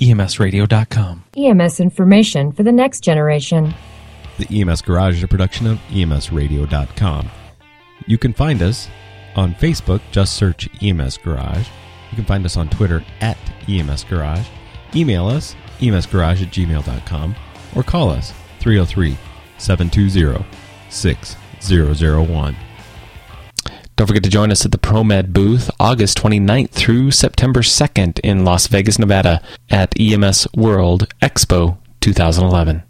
EMSradio.com. EMS information for the next generation. The EMS Garage is a production of EMSradio.com. You can find us on Facebook, just search EMS Garage. You can find us on Twitter at EMS Garage. Email us, emsgarage at gmail.com, or call us 303 720 6001. Don't forget to join us at the ProMed booth August 29th through September 2nd in Las Vegas, Nevada at EMS World Expo 2011.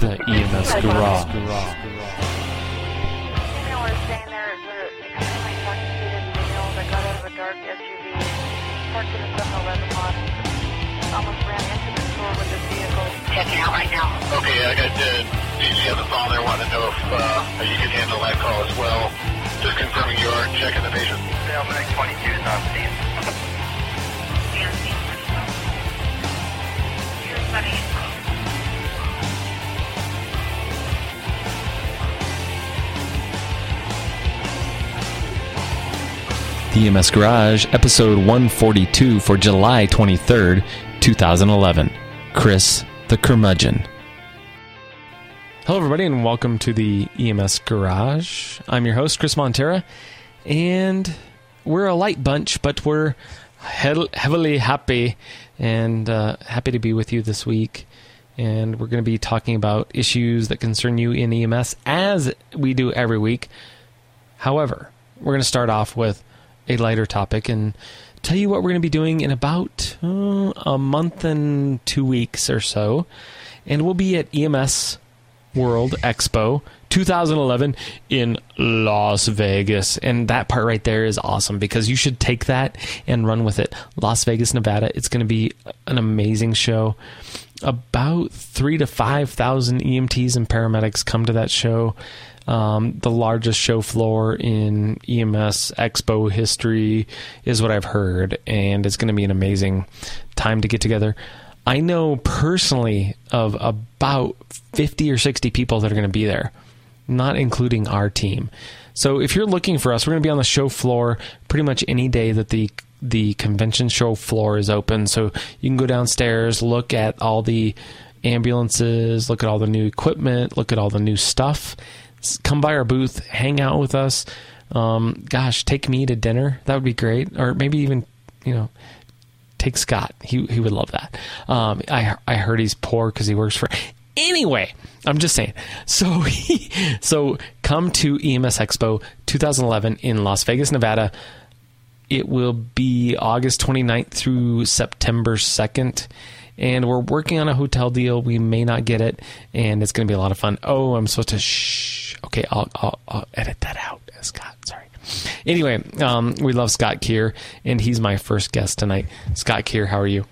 The EMS Garage. Checking out right now. Okay, I got uh, DC on the phone there wanting to know if uh, you can handle that call as well. Just confirming you are checking the patient. Mailbag 22 is on scene. The EMS Garage, episode 142 for July 23rd, 2011. Chris the Curmudgeon. Hello, everybody, and welcome to the EMS Garage. I'm your host, Chris Montera, and we're a light bunch, but we're he- heavily happy and uh, happy to be with you this week. And we're going to be talking about issues that concern you in EMS as we do every week. However, we're going to start off with a lighter topic and tell you what we're going to be doing in about uh, a month and two weeks or so. And we'll be at EMS World Expo 2011 in Las Vegas. And that part right there is awesome because you should take that and run with it. Las Vegas, Nevada. It's going to be an amazing show. About three to 5,000 EMTs and paramedics come to that show. Um, the largest show floor in EMS Expo history is what I've heard, and it's going to be an amazing time to get together. I know personally of about 50 or 60 people that are going to be there, not including our team. So if you're looking for us, we're going to be on the show floor pretty much any day that the the convention show floor is open. So you can go downstairs, look at all the ambulances, look at all the new equipment, look at all the new stuff. Come by our booth, hang out with us. Um, gosh, take me to dinner. That would be great. Or maybe even, you know, take Scott. He he would love that. Um, I I heard he's poor because he works for. Anyway, I'm just saying. So so come to EMS Expo 2011 in Las Vegas, Nevada. It will be August 29th through September 2nd. And we're working on a hotel deal. We may not get it, and it's going to be a lot of fun. Oh, I'm supposed to shh. Okay, I'll, I'll, I'll edit that out, Scott. Sorry. Anyway, um, we love Scott Kier, and he's my first guest tonight. Scott Kier, how are you?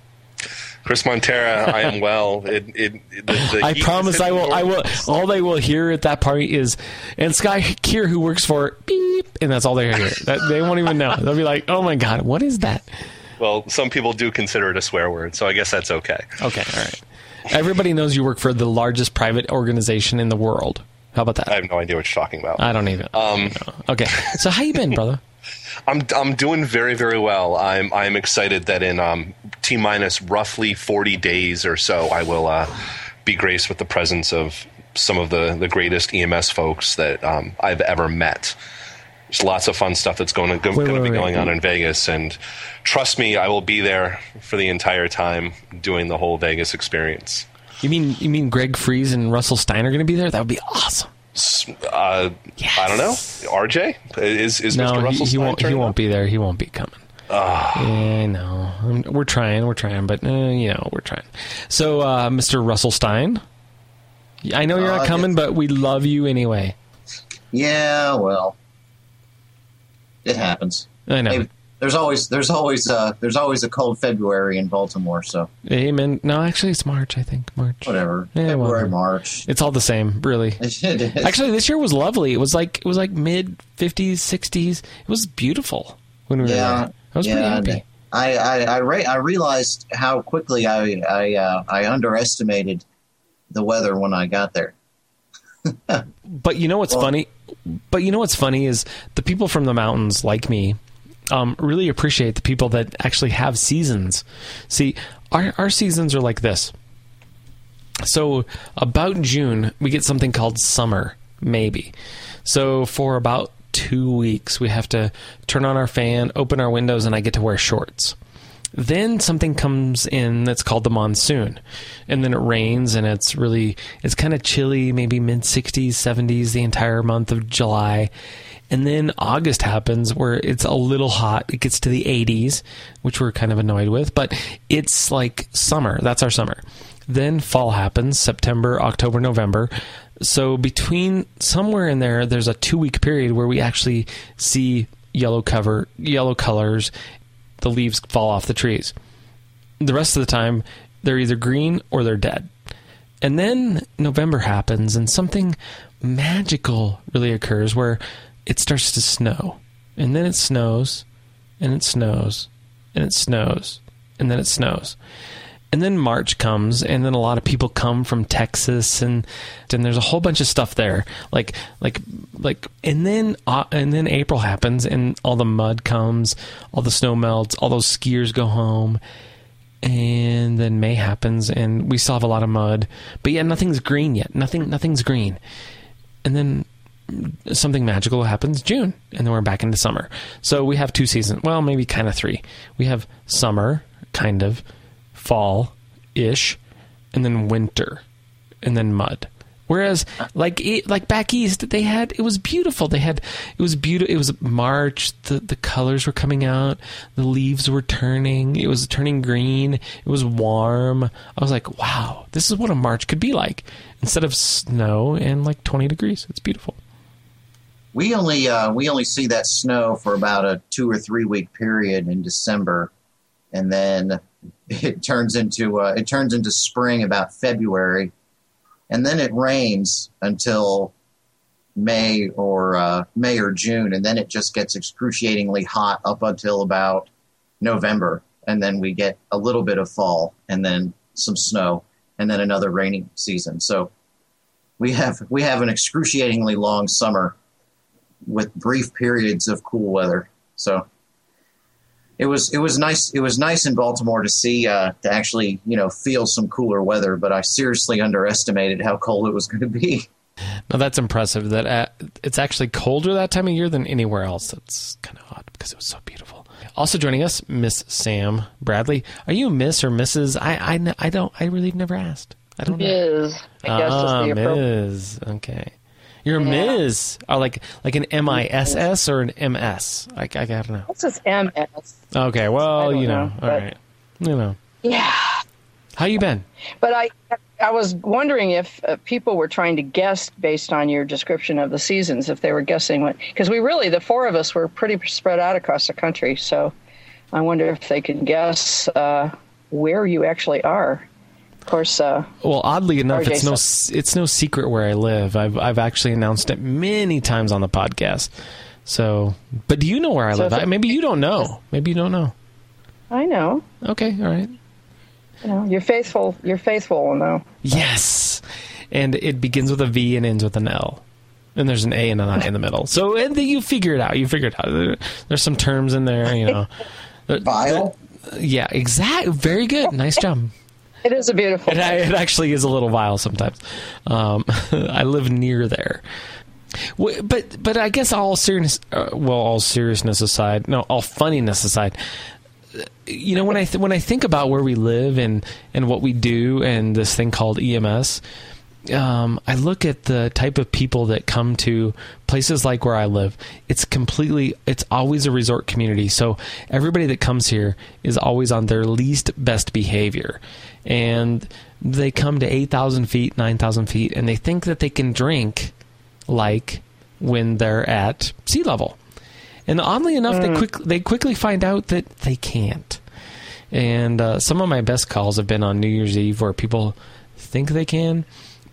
Chris Montera, I am well. It, it, the, the I promise I will. I will. All they will hear at that party is, and Scott Kier, who works for beep, and that's all they hear. That, they won't even know. They'll be like, "Oh my god, what is that?" Well, some people do consider it a swear word, so I guess that's okay. Okay, all right. Everybody knows you work for the largest private organization in the world. How about that? I have no idea what you're talking about. I don't even. Um. Okay. So how you been, brother? I'm I'm doing very very well. I'm I'm excited that in um, t minus roughly 40 days or so, I will uh, be graced with the presence of some of the the greatest EMS folks that um, I've ever met. There's lots of fun stuff that's going to, going Wait, to wait, be wait. going on in Vegas, and trust me, I will be there for the entire time doing the whole Vegas experience. You mean you mean Greg Friese and Russell Stine are going to be there? That would be awesome. S- Uh, I don't know. RJ is is No, Mr. he, Russell he Stine won't. He turning won't up? be there. He won't be coming. Ah. Yeah, I know. Um, We're trying. We're trying, but uh, you know, we're trying. So, uh, Mr. Russell Stine, I know you're Uh, not coming, but we love you anyway. Yeah, well, it happens. I know. Hey, there's always there's always uh, there's always a cold February in Baltimore, so Amen. No, actually, it's March. I think March. whatever. Yeah, February. March. It's all the same, really. It is. Actually, this year was lovely. It was like it was like mid fifties, sixties. It was beautiful when we were there. I was yeah, pretty happy. I I I, re- I realized how quickly I I uh, I underestimated the weather when I got there. But you know what's Well- funny? But you know what's funny is the people from the mountains, like me, um, really appreciate the people that actually have seasons. See, our our seasons are like this. So about June, we get something called summer, maybe. So for about two weeks, we have to turn on our fan, open our windows, and I get to wear shorts. Then something comes in that's called the monsoon, and then it rains, and it's really it's kind of chilly, maybe mid 60s, 70s the entire month of July. And then August happens where it's a little hot. It gets to the 80s, which we're kind of annoyed with, but it's like summer. That's our summer. Then fall happens, September, October, November. So between somewhere in there, there's a two week period where we actually see yellow cover, yellow colors. The leaves fall off the trees. The rest of the time, they're either green or they're dead. And then November happens, and something magical really occurs where it starts to snow. And then it snows, and it snows, and it snows, and then it snows. And then March comes, and then a lot of people come from Texas, and and there's a whole bunch of stuff there, like like like, and then uh, and then April happens, and all the mud comes, all the snow melts, all those skiers go home, and then May happens, and we still have a lot of mud, but yeah, nothing's green yet. Nothing nothing's green, and then something magical happens June, and then we're back into summer. So we have two seasons. Well, maybe kind of three. We have summer, kind of, fall ish, and then winter, and then mud. Whereas, like like back east, they had it was beautiful. They had it was beautiful. It was March. The the colors were coming out. The leaves were turning. It was turning green. It was warm. I was like, wow, this is what a March could be like instead of snow and like twenty degrees. It's beautiful. We only uh, we only see that snow for about a two or three week period in December, and then it turns into uh, it turns into spring about February, and then it rains until May or uh, May or June, and then it just gets excruciatingly hot up until about November, and then we get a little bit of fall, and then some snow, and then another rainy season. So we have we have an excruciatingly long summer with brief periods of cool weather. So it was it was nice it was nice in Baltimore to see uh, to actually you know feel some cooler weather, but I seriously underestimated how cold it was going to be. Now that's impressive. That uh, it's actually colder that time of year than anywhere else. That's kind of odd because it was so beautiful. Also joining us, Miss Sam Bradley. Are you Miss or Mrs.? I I, I don't. I really never asked. I don't know. Is I guess Ah, the. Ms. Okay. You're Yeah. Ms. Or like like an M I S S or an M S. I, I gotta know. It's just MS? Okay. Well, you know. know, All but- You know. Yeah, How you been? but I I was wondering if uh, people were trying to guess based on your description of the seasons, if they were guessing what because we really the four of us were pretty spread out across the country, so I wonder if they can guess uh, where you actually are. Of course, uh, Well, oddly enough, RJ it's no it's no secret where I live. I've I've actually announced it many times on the podcast. So, but do you know where I So live? it- I, maybe you don't know. Maybe you don't know. I know. Okay, all right. You know, you're faithful. You're faithful. will know. Yes, and it begins with a V and ends with an L, and there's an A and an I in the middle. So, and then you figure it out. You figure it out. There- There's some terms in there, you know. Vile. Yeah, exact. Very good. Nice job. It is a beautiful. It, it actually is a little vile sometimes. Um, I live near there. But but I guess all seriousness, uh, well, all seriousness aside, no, all funniness aside, you know when I th- when I think about where we live and and what we do and this thing called EMS, um, I look at the type of people that come to places like where I live. It's completely, it's always a resort community. So everybody that comes here is always on their least best behavior. And they come to 8,000 feet, 9,000 feet, and they think that they can drink like when they're at sea level. And oddly enough, they quick they quickly find out that they can't. And uh, some of my best calls have been on New Year's Eve where people think they can,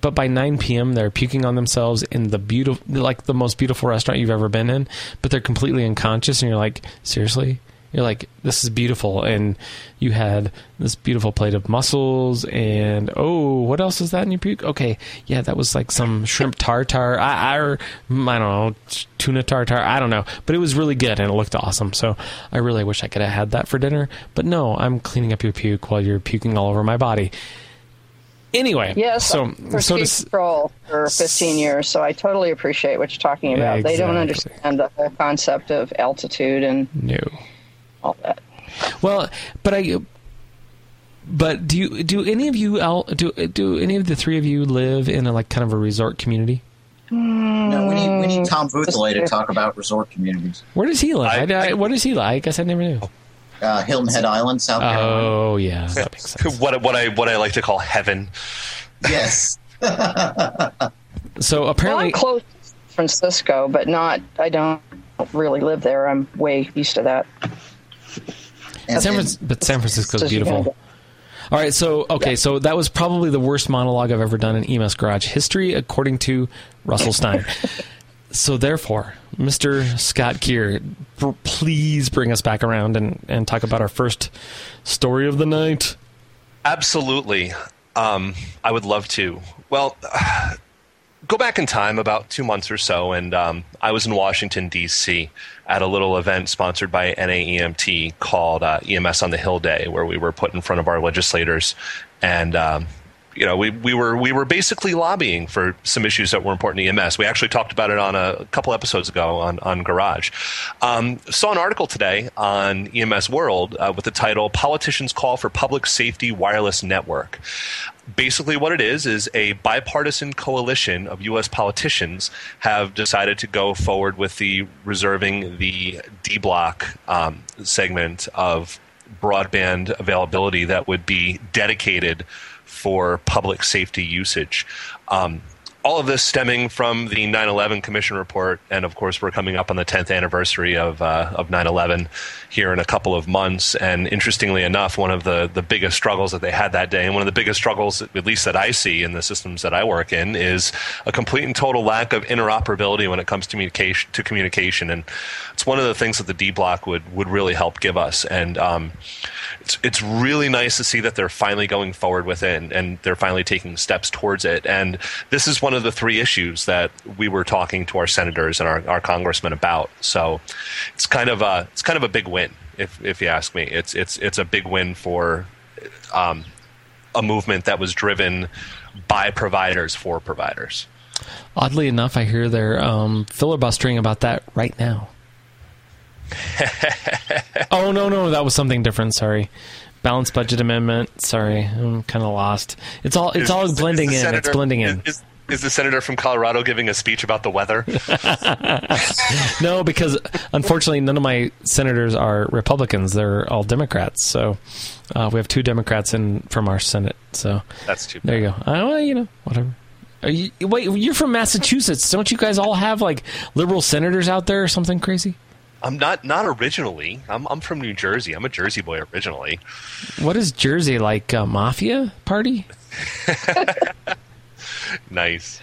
but by 9 p.m. they're puking on themselves in the beautiful, like the most beautiful restaurant you've ever been in, but they're completely unconscious, and you're like, seriously, You're like, this is beautiful, and you had this beautiful plate of mussels, and oh, what else is that in your puke? Okay, yeah, that was like some shrimp tartar. I, I, I don't know, tuna tartar. I don't know, but it was really good and it looked awesome. So I really wish I could have had that for dinner. But no, I'm cleaning up your puke while you're puking all over my body. Anyway, Yes, so for so to, patrol for 15 years, so I totally appreciate what you're talking about. They don't understand the whole concept of altitude and no. all that. Well, but I. But do you do any of you out do do any of the three of you live in a like kind of a resort community? No, we need we need Tom Bouthillet to talk about resort communities. Where does he live? I, I- I, what does he like? I guess I never knew. Oh. Uh, Hilton Head Island, South Carolina. Oh yeah, that makes sense. what what I what I like to call heaven. Yes. So Well, apparently, I'm close to San Francisco, but not. I don't really live there. I'm way east of that. And- San Fran- but San Francisco's So beautiful. All right, so okay, so that was probably the worst monologue I've ever done in EMS Garage history, according to Russell Stine. so therefore, Mr. Scott Kier, please bring us back around and, and talk about our first story of the night. Absolutely. Um, I would love to. Well, go back in time about two months or so, and um, I was in Washington, D.C. at a little event sponsored by NAEMT called uh, EMS on the Hill Day, where we were put in front of our legislators. And um, you know, we, we were we were basically lobbying for some issues that were important to EMS. We actually talked about it on a couple episodes ago on on Garage. Um, saw an article today on EMS World uh, with the title "Politicians Call for Public Safety Wireless Network." Basically, what it is is a bipartisan coalition of U.S. politicians have decided to go forward with the reserving the D block um, segment of broadband availability that would be dedicated for public safety usage. Um, all of this stemming from the 9/11 Commission report, and of course, we're coming up on the 10th anniversary of uh, of 9/11 here in a couple of months. And interestingly enough, one of the the biggest struggles that they had that day, and one of the biggest struggles, at least that I see in the systems that I work in, is a complete and total lack of interoperability when it comes to communication. To communication, and it's one of the things that the D block would would really help give us. And um, it's it's really nice to see that they're finally going forward with it and, and they're finally taking steps towards it. And this is one of the three issues that we were talking to our senators and our, our congressmen about. So it's kind of a it's kind of a big win, if if you ask me. It's it's it's a big win for um, a movement that was driven by providers for providers. Oddly enough, I hear they're um, filibustering about that right now. oh no, no, that was something different. Sorry, balanced budget amendment. Sorry, I'm kind of lost. It's all it's Is- all blending in. senator- it's blending in. Is, is, the senator from Colorado giving a speech about the weather? No, because unfortunately, none of my senators are Republicans. They're all Democrats. So uh, we have two Democrats in from our Senate. So That's too. there you go. Uh, well, you know, whatever. You, wait, you're from Massachusetts. Don't you guys all have like liberal senators out there or something crazy? I'm not not originally. I'm I'm from New Jersey. I'm a Jersey boy originally. What is Jersey like? A mafia party? Nice.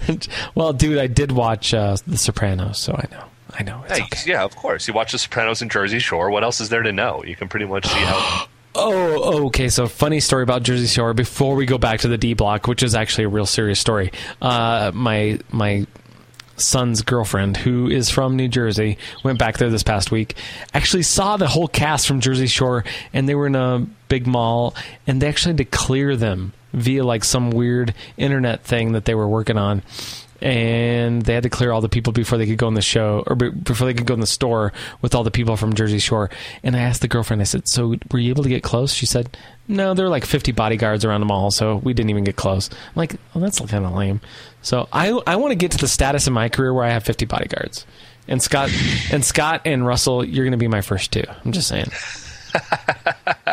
well, dude, I did watch uh, The Sopranos, so I know. I know. It's Hey, okay. Yeah, of course. You watch The Sopranos in Jersey Shore. What else is there to know? You can pretty much see how. Oh, okay. So, funny story about Jersey Shore. Before we go back to the D Block, which is actually a real serious story, uh, my my son's girlfriend, who is from New Jersey, went back there this past week. Actually, saw the whole cast from Jersey Shore, and they were in a big mall, and they actually had to clear them via like some weird internet thing that they were working on. And they had to clear all the people before they could go in the show, or before they could go in the store with all the people from Jersey Shore. And I asked the girlfriend, I said, "So were you able to get close?" She said, "No, there were like 50 bodyguards around the mall, so we didn't even get close." I'm like, "Well, that's kind of lame." So I I want to get to the status in my career where I have 50 bodyguards. And Scott and Scott and Russell, you're going to be my first two. I'm just saying.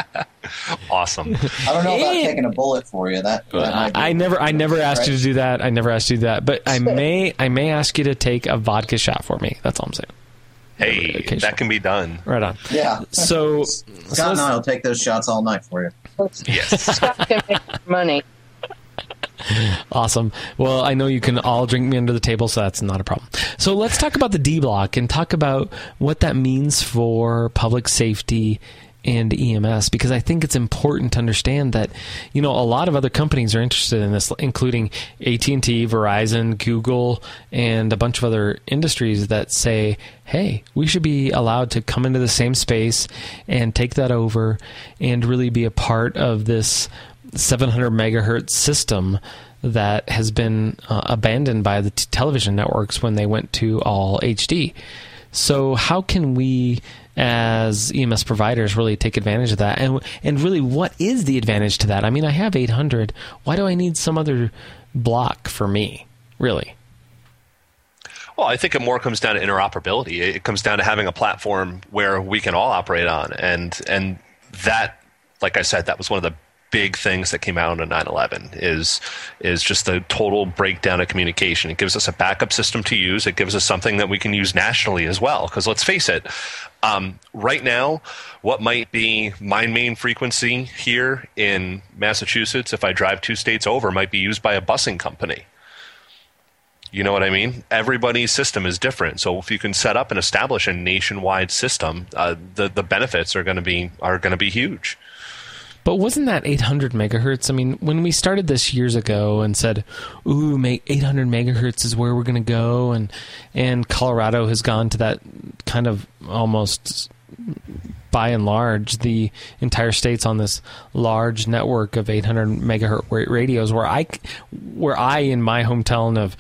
awesome. I don't know about Yeah. taking a bullet for you. That, that I, might be- I never I never asked you to do that. I never asked you to do that. But I may I may ask you to take a vodka shot for me. That's all I'm saying. Hey, Occasional. that can be done. Right on. Yeah. So, Scott so and I will take those shots all night for you. Yes. Scott can make money. awesome. Well, I know you can all drink me under the table, so that's not a problem. So let's talk about the D block and talk about what that means for public safety and EMS because I think it's important to understand that you know a lot of other companies are interested in this including AT&T, Verizon, Google and a bunch of other industries that say hey, we should be allowed to come into the same space and take that over and really be a part of this 700 megahertz system that has been uh, abandoned by the t- television networks when they went to all HD. So how can we as EMS providers really take advantage of that? And and really what is the advantage to that? I mean, I have 800. Why do I need some other block for me? Really? Well, I think it more comes down to interoperability. It comes down to having a platform where we can all operate on, and and that, like I said, that was one of the big things that came out on 9/11 is is just the total breakdown of communication. It gives us a backup system to use. It gives us something that we can use nationally as well. Because let's face it, um, right now, what might be my main frequency here in Massachusetts, if I drive two states over, might be used by a busing company. You know what I mean? Everybody's system is different. So if you can set up and establish a nationwide system, uh, the the benefits are going to be are going to be huge. But wasn't that 800 megahertz? I mean, when we started this years ago and said, "Ooh, 800 megahertz is where we're going to go," and and Colorado has gone to that kind of almost by and large, the entire state's on this large network of 800 megahertz radios. Where I, where I in my hometown of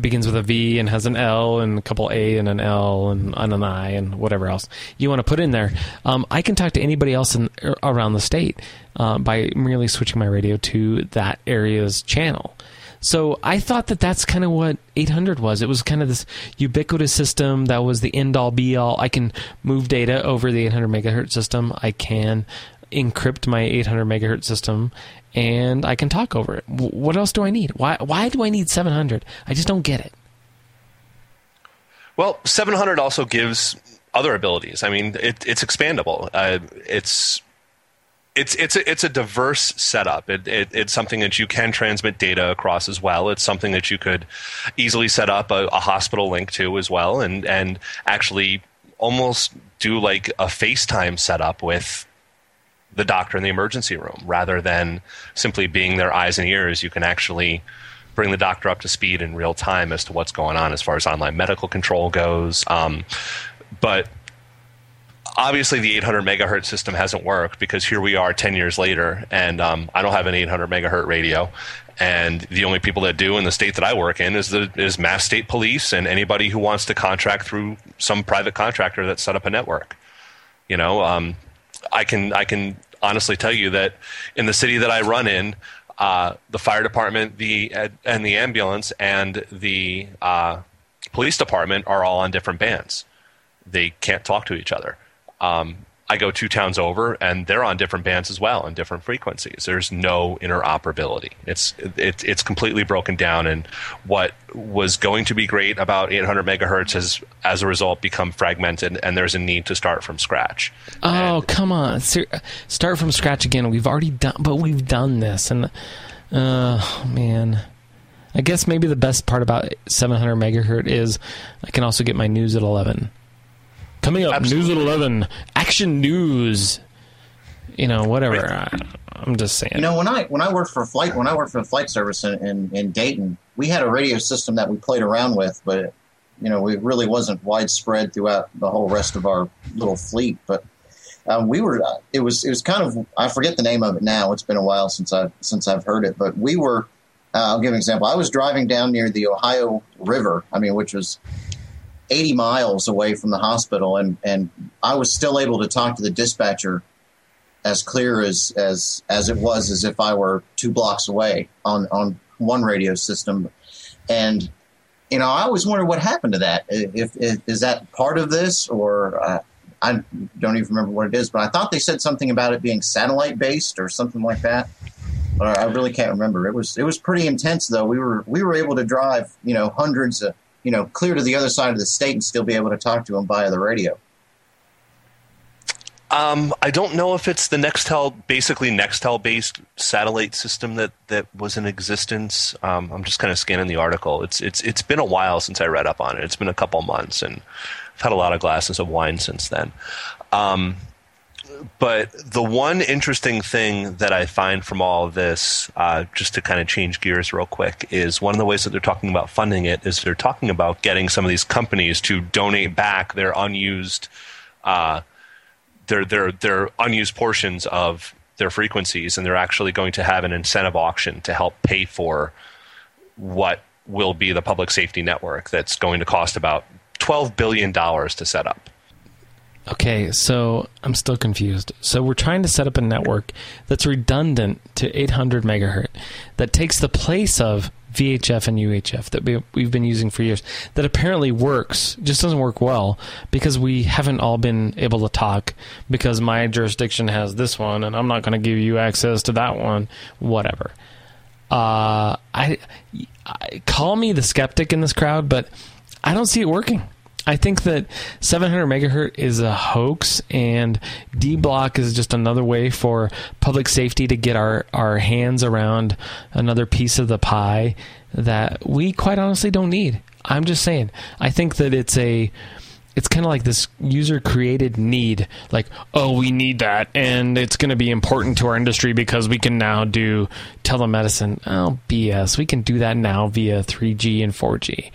begins with a V and has an L and a couple A and an L and, and an I and whatever else you want to put in there. Um, I can talk to anybody else in, around the state uh, by merely switching my radio to that area's channel. So I thought that that's kind of what 800 was. It was kind of this ubiquitous system that was the end all be all. I can move data over the 800 megahertz system. I can encrypt my 800 megahertz system and I can talk over it. What else do I need? Why why do I need 700? I just don't get it. Well, 700 also gives other abilities. I mean, it, it's expandable. Uh, it's it's it's a, it's a diverse setup. It, it, it's something that you can transmit data across as well. It's something that you could easily set up a, a hospital link to as well, and and actually almost do like a FaceTime setup with the doctor in the emergency room, rather than simply being their eyes and ears. You can actually bring the doctor up to speed in real time as to what's going on as far as online medical control goes. Um, but obviously the 800 megahertz system hasn't worked because here we are 10 years later and um, i don't have an 800 megahertz radio. And the only people that do in the state that i work in is the is mass state police and anybody who wants to contract through some private contractor that set up a network. You know um, i can i can honestly tell you that in the city that i run in uh, the fire department the and the ambulance and the uh, police department are all on different bands. They can't talk to each other um, I go two towns over, and they're on different bands as well, and different frequencies. There's no interoperability. It's it, it's completely broken down, and what was going to be great about 800 megahertz has, as a result, become fragmented, and there's a need to start from scratch. Oh, and, come on, start from scratch again. We've already done, but we've done this, and uh, man. I guess maybe the best part about 700 megahertz is I can also get my news at 11. Coming up, Absolutely. News at 11, Action News. You know, whatever. Right. I, am just saying. You know, when I when I worked for flight when I worked for the flight service in, in, in Dayton, we had a radio system that we played around with, but you know, it really wasn't widespread throughout the whole rest of our little fleet. But um, we were, uh, it was, it was kind of, I forget the name of it now. It's been a while since I've since I've heard it, but we were. Uh, I'll give an example. I was driving down near the Ohio River. I mean, which was 80 miles away from the hospital, and and I was still able to talk to the dispatcher as clear as as as it was as if I were two blocks away on on one radio system, and you know I always wonder what happened to that. If, if is that part of this, or uh, I don't even remember what it is, but I thought they said something about it being satellite based or something like that. But I really can't remember. It was it was pretty intense though. We were we were able to drive you know hundreds of you know, clear to the other side of the state and still be able to talk to them via the radio. Um, I don't know if it's the Nextel, basically Nextel based satellite system that, that was in existence. Um, I'm just kind of scanning the article. It's it's it's been a while since I read up on it. It's been a couple months, and I've had a lot of glasses of wine since then. Um, but the one interesting thing that I find from all of this, uh, just to kind of change gears real quick, is one of the ways that they're talking about funding it is they're talking about getting some of these companies to donate back their unused. Uh, their their their unused portions of their frequencies, and they're actually going to have an incentive auction to help pay for what will be the public safety network that's going to cost about twelve billion dollars to set up. Okay, so I'm still confused. So we're trying to set up a network that's redundant to 800 megahertz that takes the place of VHF and UHF that we, we've been using for years that apparently works, just doesn't work well because we haven't all been able to talk because my jurisdiction has this one and I'm not going to give you access to that one, whatever. Uh, I, I call me the skeptic in this crowd, but I don't see it working. I think that 700 megahertz is a hoax, and D block is just another way for public safety to get our, our hands around another piece of the pie that we quite honestly don't need. I'm just saying. I think that it's a it's kind of like this user created need like oh we need that and it's going to be important to our industry because we can now do telemedicine oh bs we can do that now via 3g and 4g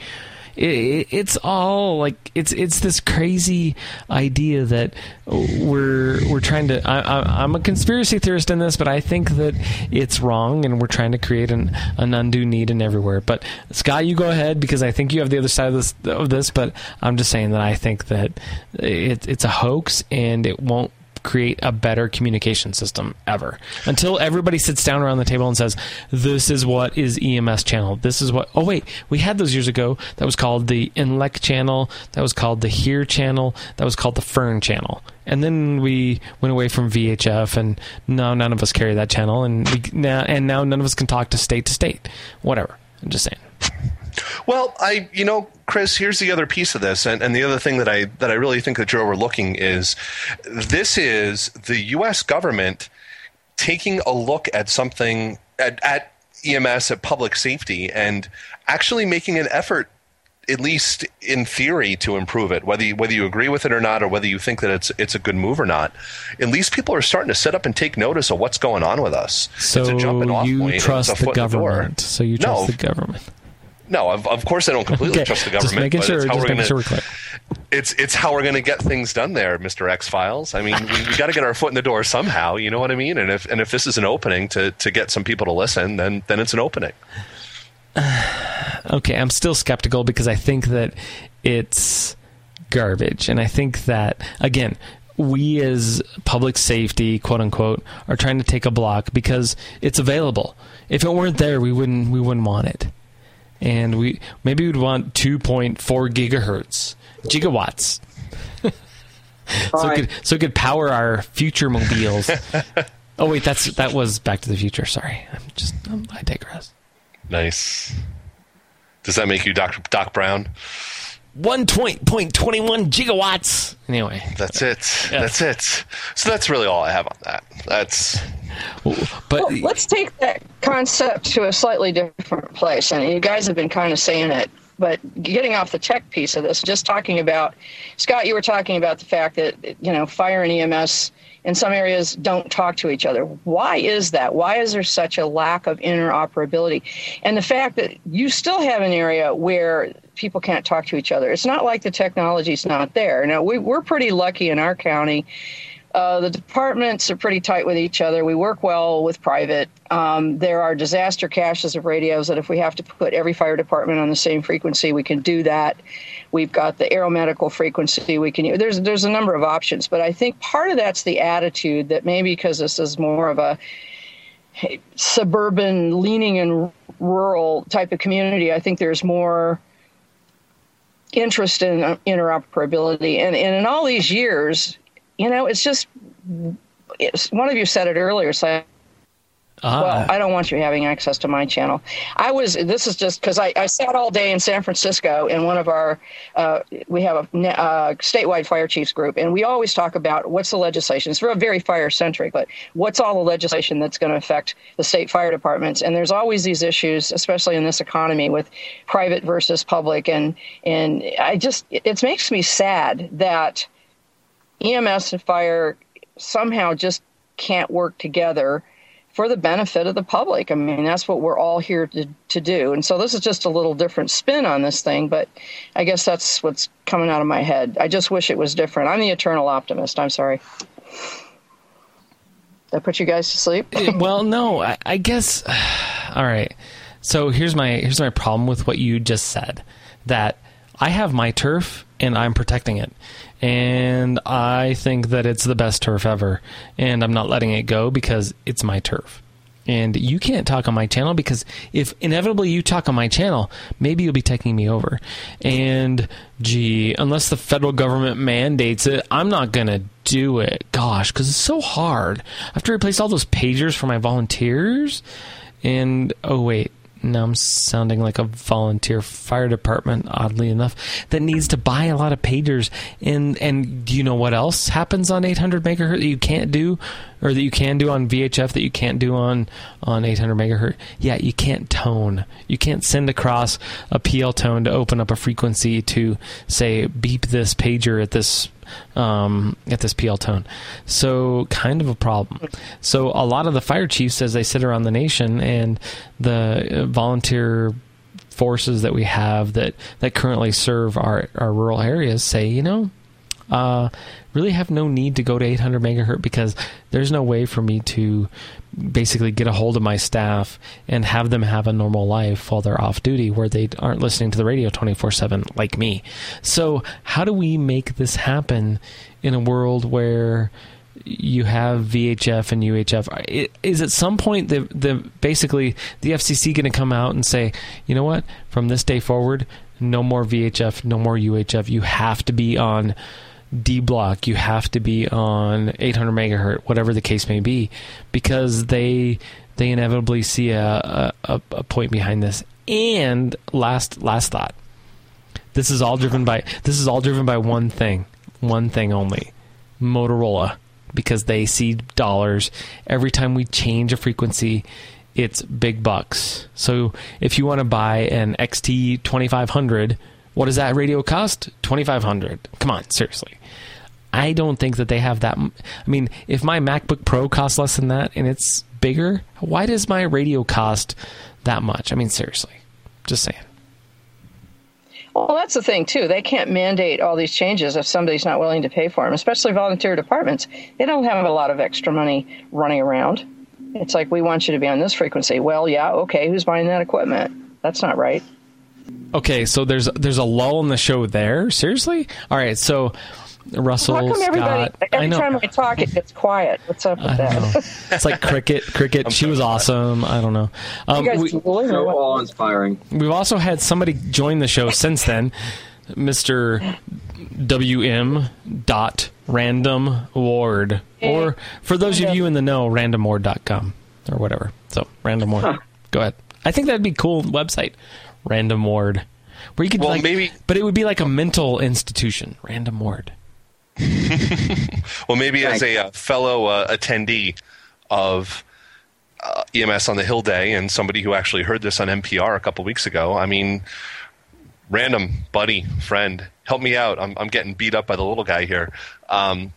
it, it's all like it's it's this crazy idea that we're we're trying to. I, am a conspiracy theorist in this, but I think that it's wrong, and we're trying to create an an undue need in everywhere. But Scott, you go ahead because I think you have the other side of this of this. But I'm just saying that I think that it, it's a hoax, and it won't create a better communication system ever. Until everybody sits down around the table and says this is what is ems channel. This is what oh wait we had those years ago that was called the NLEC channel that was called the here channel that was called the fern channel. And then we went away from vhf and now none of us carry that channel and we now and now none of us can talk to state to state. Whatever. I'm just saying well, I you know, Chris, here's the other piece of this, and, and the other thing that I that I really think that you're overlooking is this is the U.S. government taking a look at something at, at EMS at public safety and actually making an effort at least in theory to improve it whether you, whether you agree with it or not or whether you think that it's it's a good move or not. At least people are starting to sit up and take notice of what's going on with us. So you trust the government the so you trust no, the government no, of, of course I don't completely okay. trust the government. Just making sure. Just making sure we're clear. It's it's how we're going to get things done there, Mister X Files. I mean, we, we got to get our foot in the door somehow. You know what I mean? And if and if this is an opening to to get some people to listen, then then it's an opening. okay, I'm still skeptical because I think that it's garbage, and I think that again, we as public safety, quote unquote, are trying to take a block because it's available. If it weren't there, we wouldn't we wouldn't want it and we maybe we'd want 2.4 gigahertz. Gigawatts. So it could so it could power our future mobiles. Oh wait that's that was back to the future. Sorry. I'm just I'm, i digress. Nice. Does that make you dr doc brown one point point twenty one gigawatts. Anyway, that's it. Yeah. That's it. So that's really all I have on that. That's. But well, let's take that concept to a slightly different place. And you guys have been kind of saying it, but getting off the tech piece of this, just talking about Scott, you were talking about the fact that you know fire and EMS in some areas don't talk to each other. Why is that? Why is there such a lack of interoperability? And the fact that you still have an area where people can't talk to each other. It's not like the technology's not there. Now, we, we're pretty lucky in our county. Uh, the departments are pretty tight with each other. We work well with private. Um, there are disaster caches of radios that if we have to put every fire department on the same frequency, we can do that. We've got the aeromedical frequency we can. There's there's a number of options, but I think part of that's the attitude that maybe because this is more of a suburban leaning and rural type of community, I think there's more interest in interoperability. And, and in all these years, you know, it's just, it's, one of you said it earlier, so Ah. Well, I don't want you having access to my channel. I was. This is just because I, I sat all day in San Francisco in one of our. Uh, we have a uh, statewide fire chiefs group, and we always talk about what's the legislation. It's very, very fire centric, but what's all the legislation that's going to affect the state fire departments? And there's always these issues, especially in this economy, with private versus public, and and I just it, it makes me sad that EMS and fire somehow just can't work together for the benefit of the public. I mean, that's what we're all here to, to do. And so this is just a little different spin on this thing, but I guess that's what's coming out of my head. I just wish it was different. I'm the eternal optimist. I'm sorry. I put you guys to sleep? Eh, well, no, I, I guess. All right. So here's my here's my problem with what you just said. That I have my turf and I'm protecting it, and I think that it's the best turf ever, and I'm not letting it go because it's my turf. And you can't talk on my channel because if inevitably you talk on my channel, maybe you'll be taking me over. And gee, unless the federal government mandates it, I'm not gonna do it. Gosh, because it's so hard. I have to replace all those pagers for my volunteers. And oh wait, now I'm sounding like a volunteer fire department, oddly enough, that needs to buy a lot of pagers. And and do you know what else happens on 800 megahertz that you can't do, or that you can do on VHF that you can't do on on 800 megahertz? Yeah, you can't tone. You can't send across a PL tone to open up a frequency to say beep this pager at this um, at this PL tone. So, kind of a problem. So, a lot of the fire chiefs, as they sit around the nation, and the uh, volunteer forces that we have that, that currently serve our, our rural areas say, you know, uh, really have no need to go to 800 megahertz because there's no way for me to basically get a hold of my staff and have them have a normal life while they're off duty where they aren't listening to the radio 24/7 like me. So, how do we make this happen in a world where you have VHF and UHF. Is at some point the the basically the FCC going to come out and say, you know what, from this day forward, no more VHF, no more UHF. You have to be on D block. You have to be on 800 megahertz, whatever the case may be, because they they inevitably see a, a, a point behind this. And last last thought, this is all driven by this is all driven by one thing, one thing only, Motorola, because they see dollars every time we change a frequency. It's big bucks. So if you want to buy an XT 2500, what does that radio cost? 2500. Come on, seriously. I don't think that they have that. I mean, if my MacBook Pro costs less than that and it's bigger, why does my radio cost that much? I mean, seriously. Just saying. Well, that's the thing too. They can't mandate all these changes if somebody's not willing to pay for them, especially volunteer departments. They don't have a lot of extra money running around. It's like we want you to be on this frequency. Well, yeah, okay, who's buying that equipment? That's not right. Okay, so there's there's a lull in the show there. Seriously? All right, so Russell How come everybody? Scott. Every I know. time I talk, it gets quiet. What's up with I don't know. that? It's like cricket. Cricket. she was awesome. I don't know. Um, you guys we, drooling or So what? awe inspiring. we've also had somebody join the show since then, Mister WM dot Random Ward, or for those of you in the know, randomward.com or whatever. So Random Ward. Go ahead. I think that'd be a cool website. Random Ward. Where you could Well, like, maybe- but it would be like a mental institution. Random Ward. Well, maybe as a uh, fellow uh, attendee of uh, EMS on the Hill Day and somebody who actually heard this on NPR a couple weeks ago, I mean, random buddy, friend, help me out. I'm, I'm getting beat up by the little guy here. Um,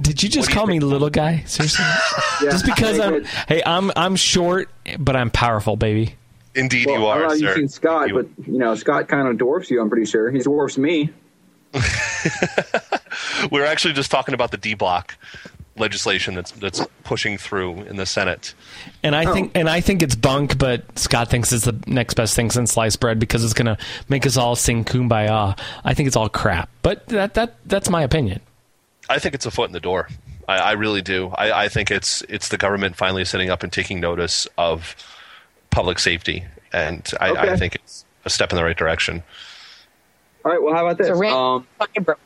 Did you just What do you call me think? little guy? Seriously? Yeah, just because I'm good. hey, I'm I'm short, but I'm powerful, baby. indeed, Well, you I don't know if sir. you've seen Scott, You- but you know Scott kind of dwarfs you. I'm pretty sure he dwarfs me. we were actually just talking about the D block legislation that's that's pushing through in the Senate. And Oh. I think and I think it's bunk, but Scott thinks it's the next best thing since sliced bread because it's gonna make us all sing kumbaya. I think it's all crap. But that that that's my opinion. I think it's a foot in the door. I, I really do. I, I think it's it's the government finally sitting up and taking notice of public safety, and I, I think it's a step in the right direction. All right. Well, how about this? It's a Um, fiber.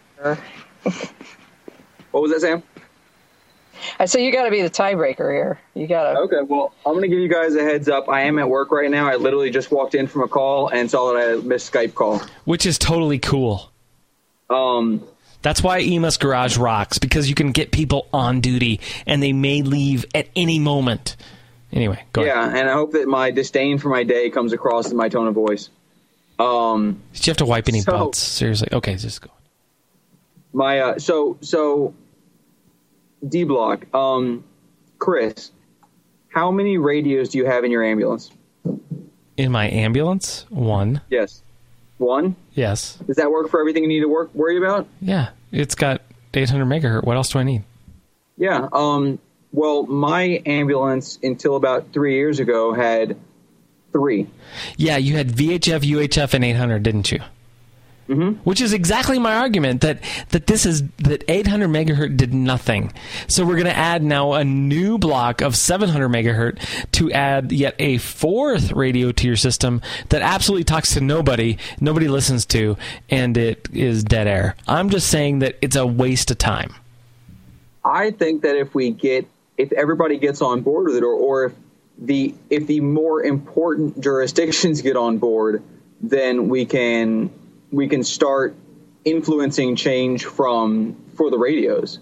What was that, Sam? I say you got to be the tiebreaker here. You got to. Okay, well, I'm going to give you guys a heads up. I am at work right now. I literally just walked in from a call and saw that I missed Skype call. Which is totally cool. Um, That's why EMS Garage rocks because you can get people on duty and they may leave at any moment. Anyway, go ahead. yeah, and I hope that my disdain for my day comes across in my tone of voice. Um, Did you have to wipe any So- butts? Seriously? Okay, just go. My uh, so so D block. Um, Chris, how many radios do you have in your ambulance? In my ambulance, one. Yes, one. Yes. Does that work for everything you need to work worry about? Yeah. It's got 800 megahertz. What else do I need? Yeah. Um, well, my ambulance until about three years ago had three. Yeah, you had VHF, UHF, and 800, didn't you? Mm-hmm. Which is exactly my argument that that this is that 800 megahertz did nothing. So we're going to add now a new block of 700 megahertz to add yet a fourth radio to your system that absolutely talks to nobody, nobody listens to, and it is dead air. I'm just saying that it's a waste of time. I think that if we get if everybody gets on board with it, or, or if the if the more important jurisdictions get on board, then we can we can start influencing change from for the radios.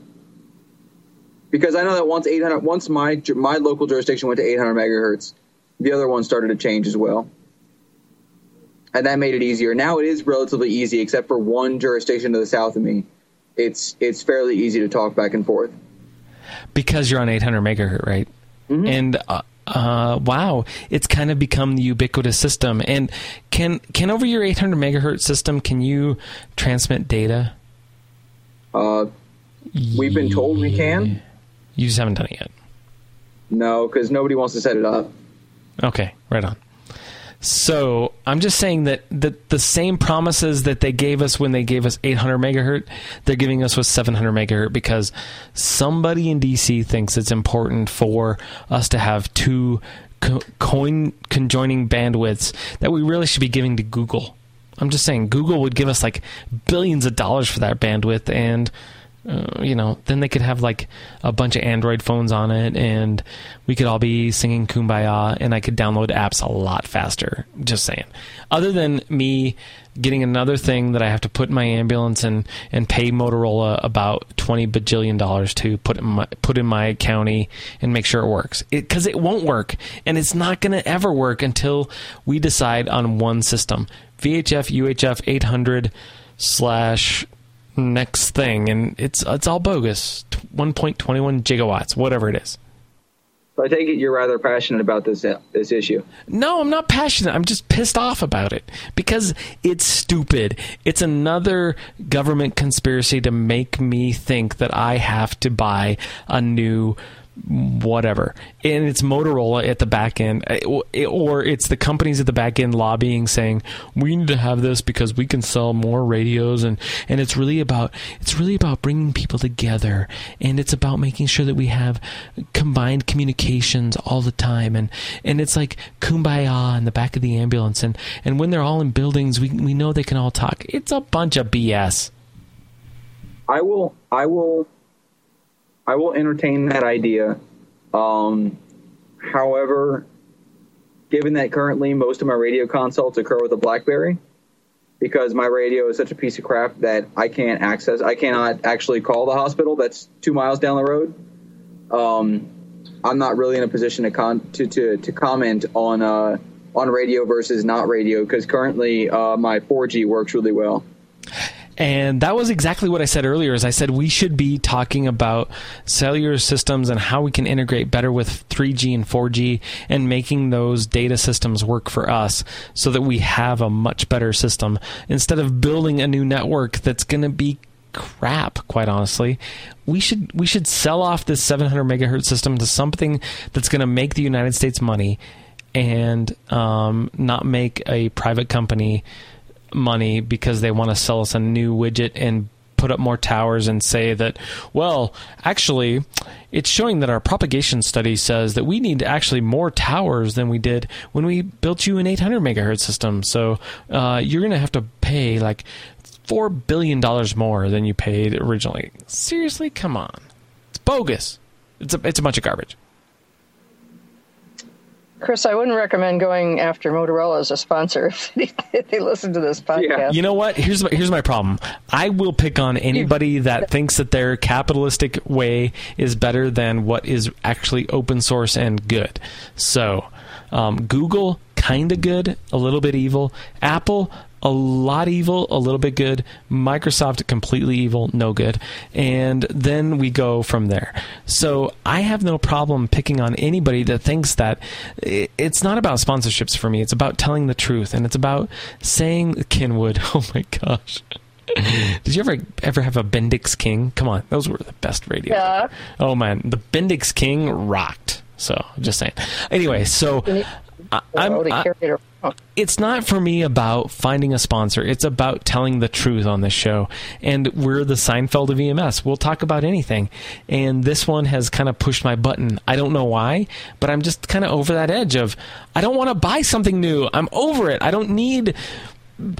Because I know that once 800 once my my local jurisdiction went to 800 megahertz, the other one started to change as well. And that made it easier. Now it is relatively easy, except for one jurisdiction to the south of me. It's it's fairly easy to talk back and forth. because you're on 800 megahertz, right? And uh, uh, wow, it's kind of become the ubiquitous system. And can can over your 800 megahertz system, can you transmit data? Uh, we've been told we can. You just haven't done it yet. No, because nobody wants to set it up. Okay, right on. So I'm just saying that the, the same promises that they gave us when they gave us 800 megahertz, they're giving us with 700 megahertz because somebody in DC thinks it's important for us to have two co- coin conjoining bandwidths that we really should be giving to Google. I'm just saying Google would give us like billions of dollars for that bandwidth and uh, you know, then they could have like a bunch of Android phones on it, and we could all be singing "Kumbaya," and I could download apps a lot faster. Just saying. Other than me getting another thing that I have to put in my ambulance and and pay Motorola about twenty bajillion dollars to put in my put in my county and make sure it works, because it, won't work, and it's not going to ever work until we decide on one system: VHF, UHF, eight hundred slash next thing, and it's it's all bogus. One point twenty one gigawatts, whatever it is. So I take it you're rather passionate about this uh, this issue. No, I'm not passionate. I'm just pissed off about it because it's stupid. It's another government conspiracy to make me think that I have to buy a new whatever. And it's Motorola at the back end, eh, or it's the companies at the back end lobbying saying we need to have this because we can sell more radios, and and it's really about it's really about bringing people together, and it's about making sure that we have combined communications all the time, and and it's like kumbaya in the back of the ambulance, and and when they're all in buildings, we we know they can all talk. It's a bunch of BS. I will I will I will entertain that idea. Um, however, given that currently most of my radio consults occur with a BlackBerry, because my radio is such a piece of crap that I can't access, I cannot actually call the hospital that's two miles down the road. Um, I'm not really in a position to con- to, to, to comment on uh, on radio versus not radio because currently uh, my 4G works really well. And that was exactly what I said earlier. Is I said we should be talking about cellular systems and how we can integrate better with 3G and 4G and making those data systems work for us, so that we have a much better system instead of building a new network that's going to be crap. Quite honestly, we should we should sell off this 700 megahertz system to something that's going to make the United States money and um, not make a private company money because they want to sell us a new widget and put up more towers and say that, well, actually, it's showing that our propagation study says that we need actually more towers than we did when we built you an 800 megahertz system. So uh, you're going to have to pay like four billion dollars more than you paid originally. Seriously, come on, it's bogus. It's a it's a bunch of garbage. Chris, I wouldn't recommend going after Motorola as a sponsor if they listen to this podcast. Yeah. You know what? Here's my, here's my problem. I will pick on anybody that thinks that their capitalistic way is better than what is actually open source and good. So, um, Google kind of good, a little bit evil. Apple a lot evil, a little bit good. Microsoft completely evil, no good. And then we go from there. So I have no problem picking on anybody that thinks that it's not about sponsorships for me. It's about telling the truth and it's about saying Kenwood. Oh my gosh. Did you ever ever have a Bendix King? Come on, those were the best radios. Yeah. Oh man, the Bendix King rocked. So I'm just saying. Anyway, so I, it's not for me about finding a sponsor. It's about telling the truth on this show. And we're the Seinfeld of EMS. We'll talk about anything. And this one has kind of pushed my button. I don't know why, but I'm just kind of over that edge of I don't want to buy something new. I'm over it. I don't need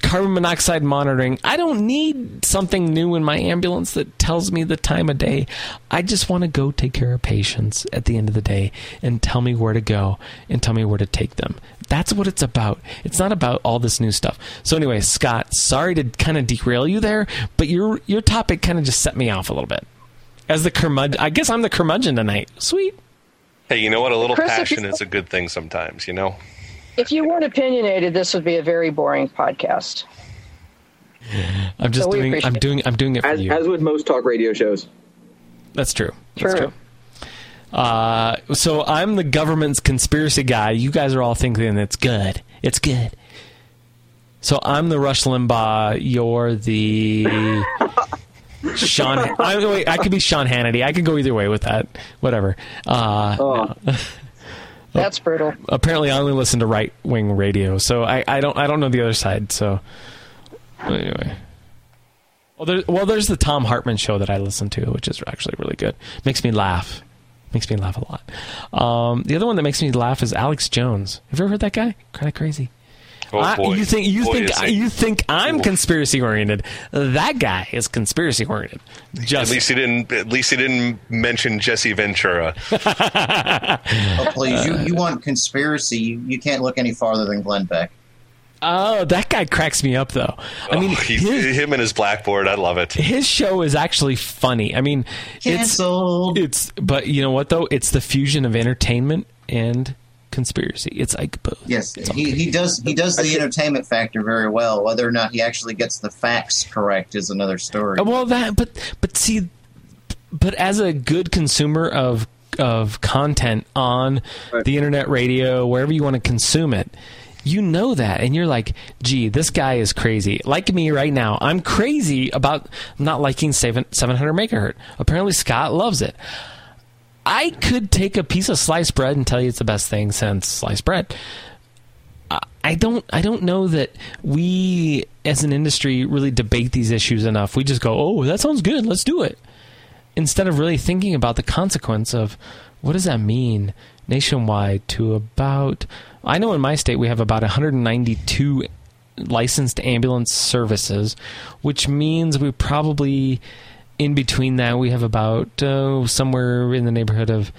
carbon monoxide monitoring. I don't need something new in my ambulance that tells me the time of day. I just want to go take care of patients at the end of the day and tell me where to go and tell me where to take them. That's what it's about. It's not about all this new stuff. So anyway, Scott, sorry to kind of derail you there, but your your topic kind of just set me off a little bit. As the curmudgeon, I guess I'm the curmudgeon tonight. Sweet. Hey, you know what? A little Chris, passion is a good thing sometimes. You know. If you weren't opinionated, this would be a very boring podcast. I'm just So doing. I'm doing. I'm doing it for As, you. as with most talk radio shows. That's true. That's True. true. Uh, so I'm the government's conspiracy guy. You guys are all thinking it's good. It's good. So I'm the Rush Limbaugh. You're the Sean. I, wait, I could be Sean Hannity. I could go either way with that. Whatever. Uh, Oh, That's brutal. apparently, I only listen to right wing radio, so I, I don't I don't know the other side. So anyway. Well, there, well, there's the Thom Hartmann show that I listen to, which is actually really good. Makes me laugh. Makes me laugh a lot. Um, the other one that makes me laugh is Alex Jones. Have you ever heard that guy? Kind of crazy. Oh I- you think you Boy, think is you think I'm Ooh. conspiracy oriented? That guy is conspiracy oriented. At least he didn't. At least he didn't mention Jesse Ventura. Oh, please, you, you uh, want conspiracy? You, you can't look any farther than Glenn Beck. oh, that guy cracks me up though. I oh, mean, Oh, he's, his, him and his blackboard. I love it. his show is actually funny. I mean, it's Canceled. it's but you know what though? It's the fusion of entertainment and conspiracy. It's like both. Yes, It's he, good. he does he does the entertainment factor very well. Whether or not he actually gets the facts correct is another story. Uh, Well, that but but see, but as a good consumer of of content on Right. the internet, radio, wherever you want to consume it, you know that, and you're like, "Gee, this guy is crazy." Like me right now, I'm crazy about not liking seven seven hundred megahertz. Apparently, Scott loves it. I could take a piece of sliced bread and tell you it's the best thing since sliced bread. I- don't I don't know that we as an industry really debate these issues enough. We just go, "Oh, that sounds good. Let's do it." Instead of really thinking about the consequence of what does that mean nationwide to about I know in my state we have about 192 licensed ambulance services, which means we probably in between that we have about uh, somewhere in the neighborhood of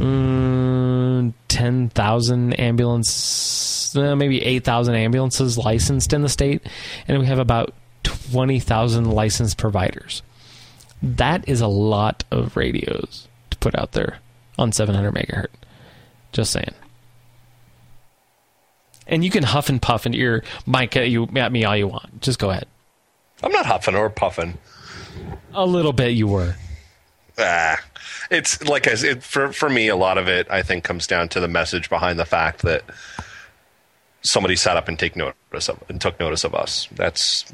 um, 10,000 ambulance uh, maybe 8,000 ambulances licensed in the state and we have about 20,000 licensed providers. That is a lot of radios to put out there on 700 megahertz. Just saying. And you can huff and puff your mic at you at me all you want. Just go ahead. I'm not huffing or puffing. A little bit you were. Ah, it's like I for for me, a lot of it I think comes down to the message behind the fact that somebody sat up and take notice of and took notice of us. That's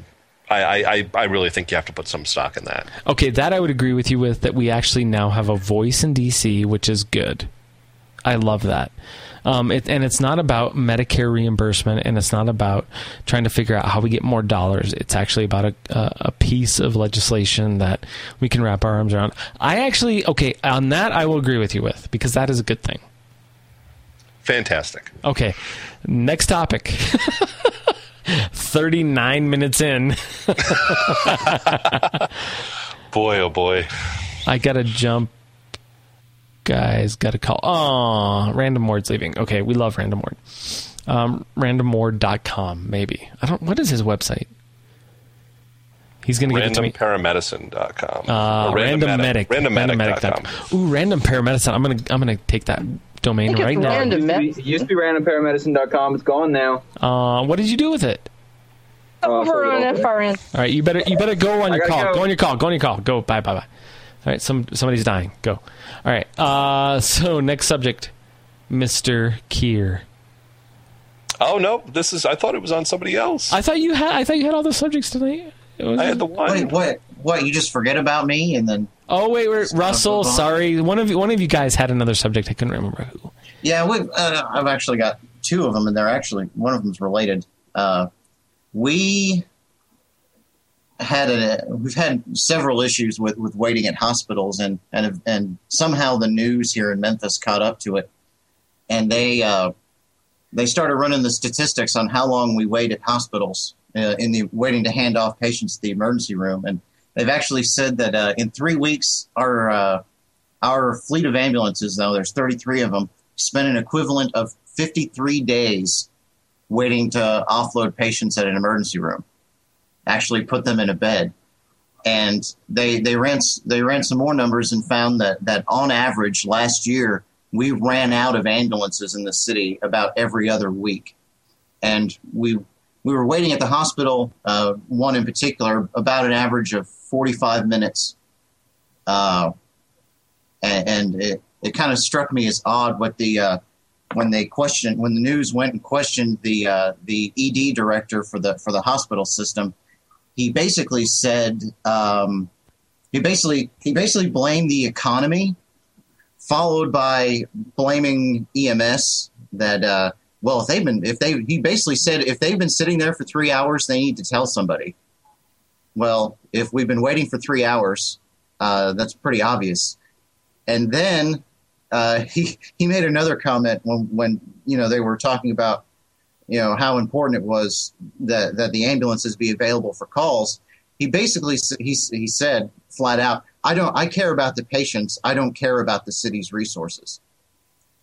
I, I, I- I really think you have to put some stock in that. Okay, that I would agree with you with that we actually now have a voice in DC, which is good. I love that. Um, it, and it's not about Medicare reimbursement, and it's not about trying to figure out how we get more dollars. It's actually about a, a, a piece of legislation that we can wrap our arms around. I actually, okay, on that I will agree with you with because that is a good thing. Fantastic. Okay, next topic. 39 minutes in. Boy, oh boy. I gotta jump guys got a call. Oh, Random Ward's leaving. Okay, we love Random Ward. Um, randomward.com, maybe. I don't. What is his website? He's going to give it to me. Randomparamedicine.com. Uh, Or random medic. Randommedic.com. Ooh, random paramedicine. I'm gonna I'm gonna take that domain right now. random. It used to be- it used to be randomparamedicine.com. It's gone now. Uh, what did you do with it? Over Oh, on. FRN. All right, you better you better go on your call. go. Go. on your call. Go on your call. Go. Bye bye bye. All right, some somebody's dying. Go. All right. Uh, so next subject, Mister Kier. Oh no, this is. I thought it was on somebody else. I thought you had I thought you had all the subjects tonight. Was- I had the one. Wait, what? What? You just forget about me and then? oh wait, wait Russell. on. Sorry, one of you, one of you guys had another subject. I couldn't remember who. Yeah, we uh, I've actually got two of them, and they're actually one of them's related. Uh, we had a we've had several issues with, with waiting at hospitals, and and and somehow the news here in Memphis caught up to it, and they uh, they started running the statistics on how long we wait at hospitals uh, in the waiting to hand off patients to the emergency room, and they've actually said that uh, in three weeks our uh, our fleet of ambulances, though there's 33 of them, spent an equivalent of 53 days waiting to offload patients at an emergency room. Actually, put them in a bed, and they they ran they ran some more numbers and found that that on average last year we ran out of ambulances in the city about every other week, and we we were waiting at the hospital. Uh, one in particular, about an average of 45 minutes. Uh, and, and it, it kind of struck me as odd what the uh, when they questioned when the news went and questioned the uh, the ED director for the for the hospital system. He basically said um, he basically he basically blamed the economy, followed by blaming EMS that uh, well if they've been if they he basically said if they've been sitting there for three hours they need to tell somebody. Well, if we've been waiting for three hours, uh, that's pretty obvious. And then uh, he he made another comment when when you know they were talking about you know how important it was that that the ambulances be available for calls. He basically he he said flat out, "I don't I care about the patients. I don't care about the city's resources."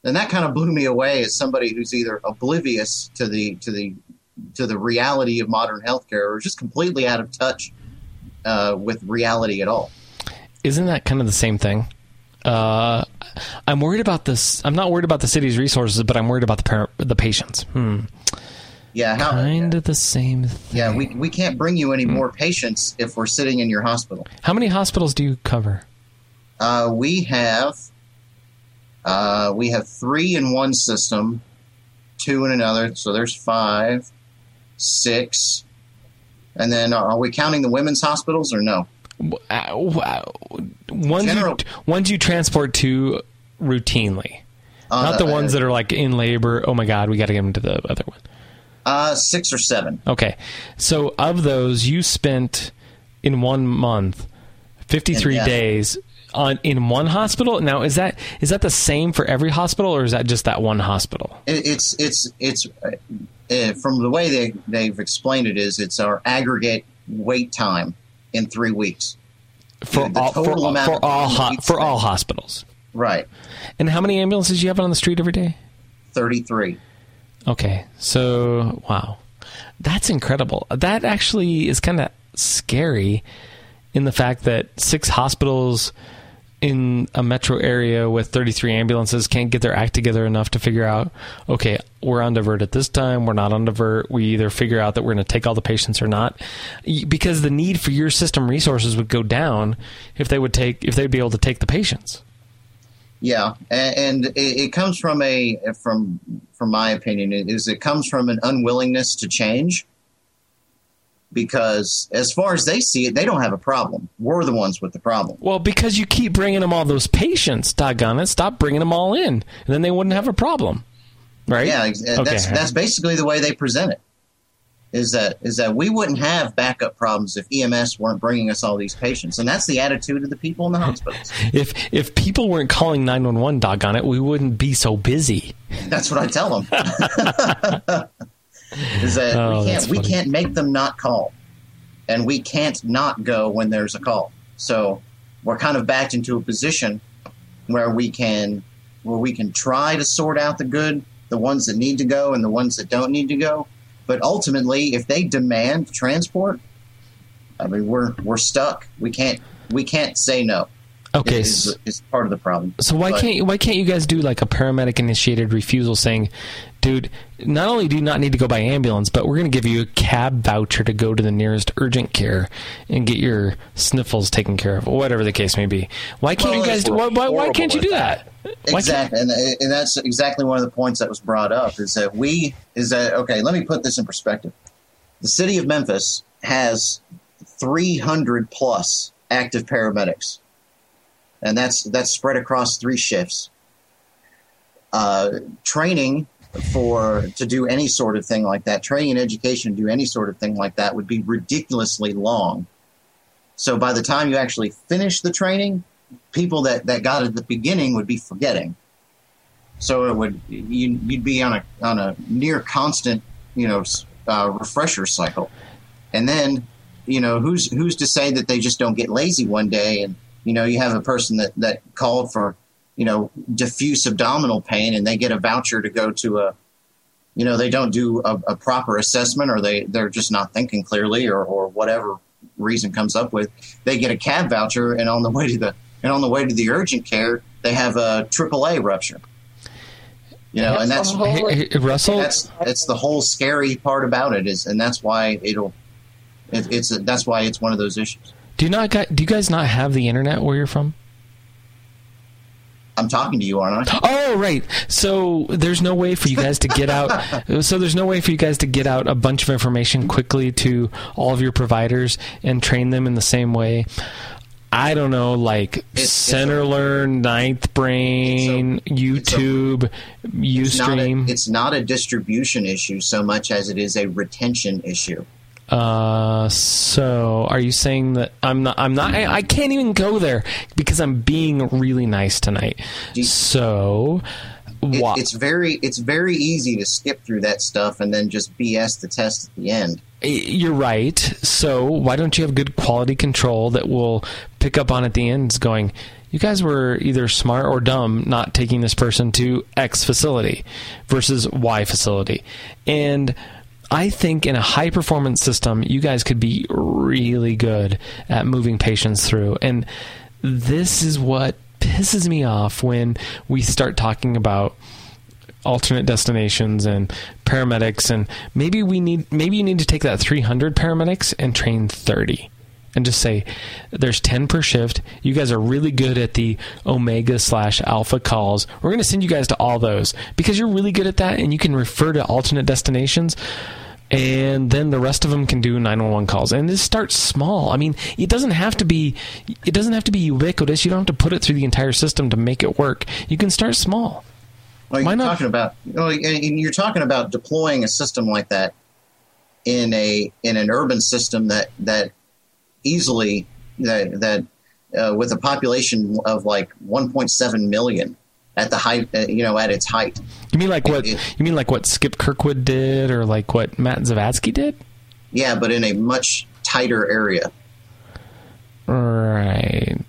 And that kind of blew me away as somebody who's either oblivious to the to the to the reality of modern healthcare or just completely out of touch uh, with reality at all. Isn't that kind of the same thing? Uh, I'm worried about this. I'm not worried about the city's resources, but I'm worried about the par- the patients. Hmm. Yeah, how Kind of the same thing. Yeah, we, we can't bring you any more patients if we're sitting in your hospital. How many hospitals do you cover? Uh, we have uh, we have three in one system, two in another. So there's five, six, and then uh, are we counting the women's hospitals or no? Uh, wow. Ones General- you ones you transport to routinely, Uh, not the ones that are like in labor. Oh my God, we got to get them to the other one. Uh, six or seven. Okay, so of those, you spent in one month fifty three Yeah. days on in one hospital. Now, is that is that the same for every hospital, or is that just that one hospital? It, it's it's it's uh, uh, from the way they they've explained it is it's our aggregate wait time in three weeks. For The all for, all- for all ho- for all hospitals. Right, And how many ambulances do you have on the street every day? thirty three. Okay, so wow, that's incredible. That actually is kind of scary in the fact that six hospitals in a metro area with 33 ambulances can't get their act together enough to figure out, okay, we're on divert at this time, we're not on divert. We either figure out that we're going to take all the patients or not, because the need for your system resources would go down if they would take if they'd be able to take the patients. Yeah, and, it comes from a from from my opinion is it comes from an unwillingness to change. Because as far as they see it, they don't have a problem. We're the ones with the problem. Well, because you keep bringing them all those patients, doggone it, stop bringing them all in, and then they wouldn't have a problem, right? Yeah, uh, that's that's basically the way they present it. Is that is that we wouldn't have backup problems if EMS weren't bringing us all these patients, and that's the attitude of the people in the hospitals. if if people weren't calling nine one one, doggone it, we wouldn't be so busy. That's what I tell them. is that Oh, we can't we can't make them not call, and we can't not go when there's a call. So we're kind of backed into a position where we can where we can try to sort out the good, the ones that need to go and the ones that don't need to go. But ultimately, if they demand transport, I mean we're we're stuck. We can't we can't say no. Okay, is, is part of the problem. so why But- can't why can't you guys do like a paramedic initiated refusal saying, dude, not only do you not need to go by ambulance, but we're going to give you a cab voucher to go to the nearest urgent care and get your sniffles taken care of, or whatever the case may be. Why can't Well, you guys do? Why, why, why can't you do that? Can't- Exactly, and, and that's exactly one of the points that was brought up. Is that we is that okay? Let me put this in perspective. The city of Memphis has 300 plus active paramedics, and that's that's spread across three shifts. Uh, training for to do any sort of thing like that, training and education to do any sort of thing like that would be ridiculously long. So by the time you actually finish the training, people that, that got at the beginning would be forgetting. So it would you, you'd be on a on a near constant you know uh, refresher cycle, and then you know who's who's to say that they just don't get lazy one day and you know you have a person that that called for you know diffuse abdominal pain and they get a voucher to go to a you know they don't do a, a proper assessment or they they're just not thinking clearly or or whatever reason comes up with they get a cab voucher and on the way to the and on the way to the urgent care they have a AAA rupture you know and that's Hey, hey, Russell, that's that's the whole scary part about it is and that's why it'll it, it's that's why it's one of those issues do you not do you guys not have the internet where you're from? i'm talking to you aren't i Oh, right. So there's no way for you guys to get out. so there's no way for you guys to get out a bunch of information quickly to all of your providers and train them in the same way. I don't know, like it's a- CentreLearn, Ninth Brain, it's a- YouTube, it's not, a, UStream. it's not a distribution issue so much as it is a retention issue Uh, so are you saying that I'm not? I'm not. I, I can't even go there because I'm being really nice tonight. You- So, It- it's very it's very easy to skip through that stuff and then just BS the test at the end. You're right. So why don't you have good quality control that will pick up on at the end going, you guys were either smart or dumb not taking this person to X facility versus Y facility. And I think in a high performance system, you guys could be really good at moving patients through. And this is what pisses me off when we start talking about alternate destinations and paramedics and maybe we need maybe you need to take that 300 paramedics and train 30 and just say there's 10 per shift. You guys are really good at the omega slash alpha calls. We're going to send you guys to all those. Because you're really good at that and you can refer to alternate destinations and then the rest of them can do 911 calls. And this starts small. I mean it doesn't have to be it doesn't have to be ubiquitous. You don't have to put it through the entire system to make it work. You can start small Well, Why you're not? talking about well, and and you're talking about deploying a system like that in a in an urban system that that easily that that uh, with a population of like 1.7 million at the height, uh, you know, at its height. You mean like what? It- You mean like what Skip Kirkwood did, or like what Matt Zavadsky did? Yeah, but in a much tighter area. Right.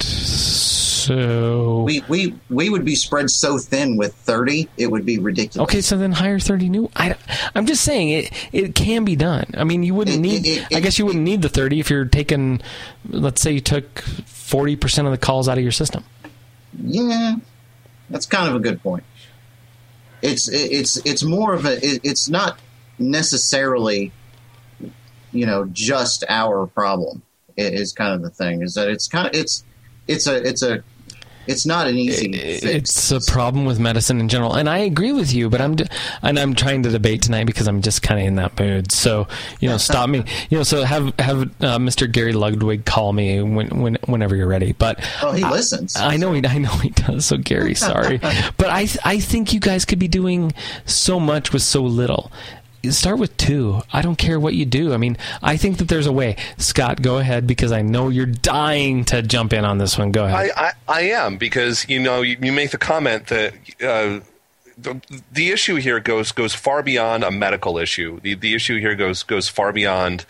So We we we would be spread so thin with 30, it would be ridiculous. okay, so then hire thirty new. I, I'm just saying it. It can be done. I mean, you wouldn't It- need. it- it- I guess you wouldn't need the thirty if you're taking. Let's say you took forty percent of the calls out of your system. Yeah, that's kind of a good point. It's it's it's more of a it- it's not necessarily you know just our problem. Is kind of the thing is that it's kind of it's it's a it's a it's not an easy fix. It's a problem with medicine in general, and I agree with you. But I'm d- and I'm trying to debate tonight because I'm just kind of in that mood. So you know, stop me. You know, so have have uh, Mr. Gary Ludwig call me when, when whenever you're ready. But Oh, he I- listens. I know he I know he does. So Gary, sorry, but I I think you guys could be doing so much with so little. Start with two. I don't care what you do. I mean, I think that there's a way. Scott, go ahead because I know you're dying to jump in on this one. Go ahead. I, I, I am because you know you, you make the comment that uh, the, the issue here goes goes far beyond a medical issue. The the issue here goes goes far beyond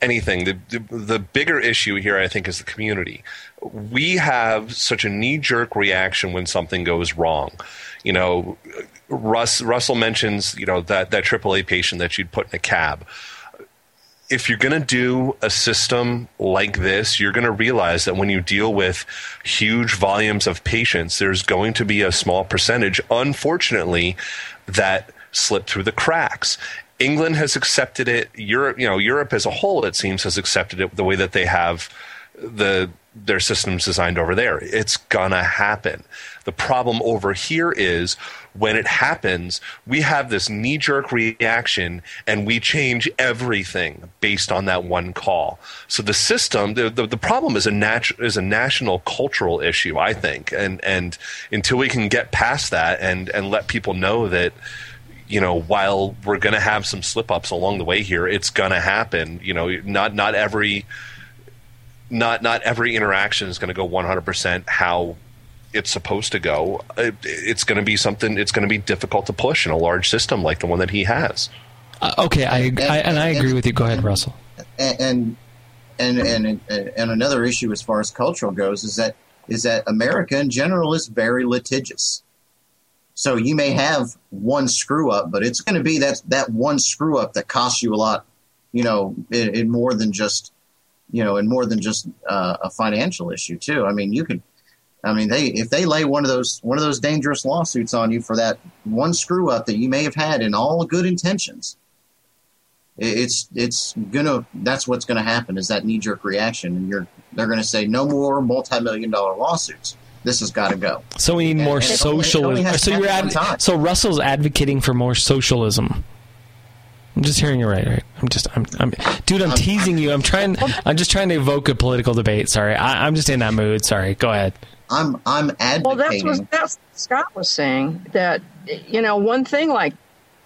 anything. The, the, the bigger issue here, I think, is the community. We have such a knee jerk reaction when something goes wrong. You know, Russ Russell mentions you know that that AAA patient that you'd put in a cab. If you're going to do a system like this, you're going to realize that when you deal with huge volumes of patients, there's going to be a small percentage, unfortunately, that slip through the cracks. England has accepted it. Europe, you know, Europe as a whole, it seems, has accepted it the way that they have the their systems designed over there. It's gonna happen. The problem over here is when it happens, we have this knee jerk reaction and we change everything based on that one call. So the system, the, the, the problem is a nat- is a national cultural issue, I think. And and until we can get past that and and let people know that you know, while we're going to have some slip ups along the way here, it's going to happen. You know, not not every not not every interaction is going to go 100% how it's supposed to go. It, it's going to be something. It's going to be difficult to push in a large system like the one that he has. Uh, okay, I, And- I and I and- agree with you. Go ahead, Russell. and and and and another issue as far as cultural goes is that is that America in general is very litigious. So you may have one screw up, but it's going to be that that one screw up that costs you a lot, you know, in, in more than just, you know, and more than just uh, a financial issue too. I mean, you could, I mean, they if they lay one of those one of those dangerous lawsuits on you for that one screw up that you may have had in all good intentions, it's it's gonna that's what's gonna happen is that knee jerk reaction, and you're they're gonna say no more multi million dollar lawsuits. This has got to go. So we need more And socialism. only so you're ad- so Russell's advocating for more socialism. I'm just hearing you right, right? I'm just, I'm, I'm, dude, I'm teasing you. I'm trying, I'm just trying to evoke a political debate. Sorry, I, I'm just in that mood. Sorry, go ahead. I'm I'm advocating. Well, that's what that's what Scott was saying that you know one thing like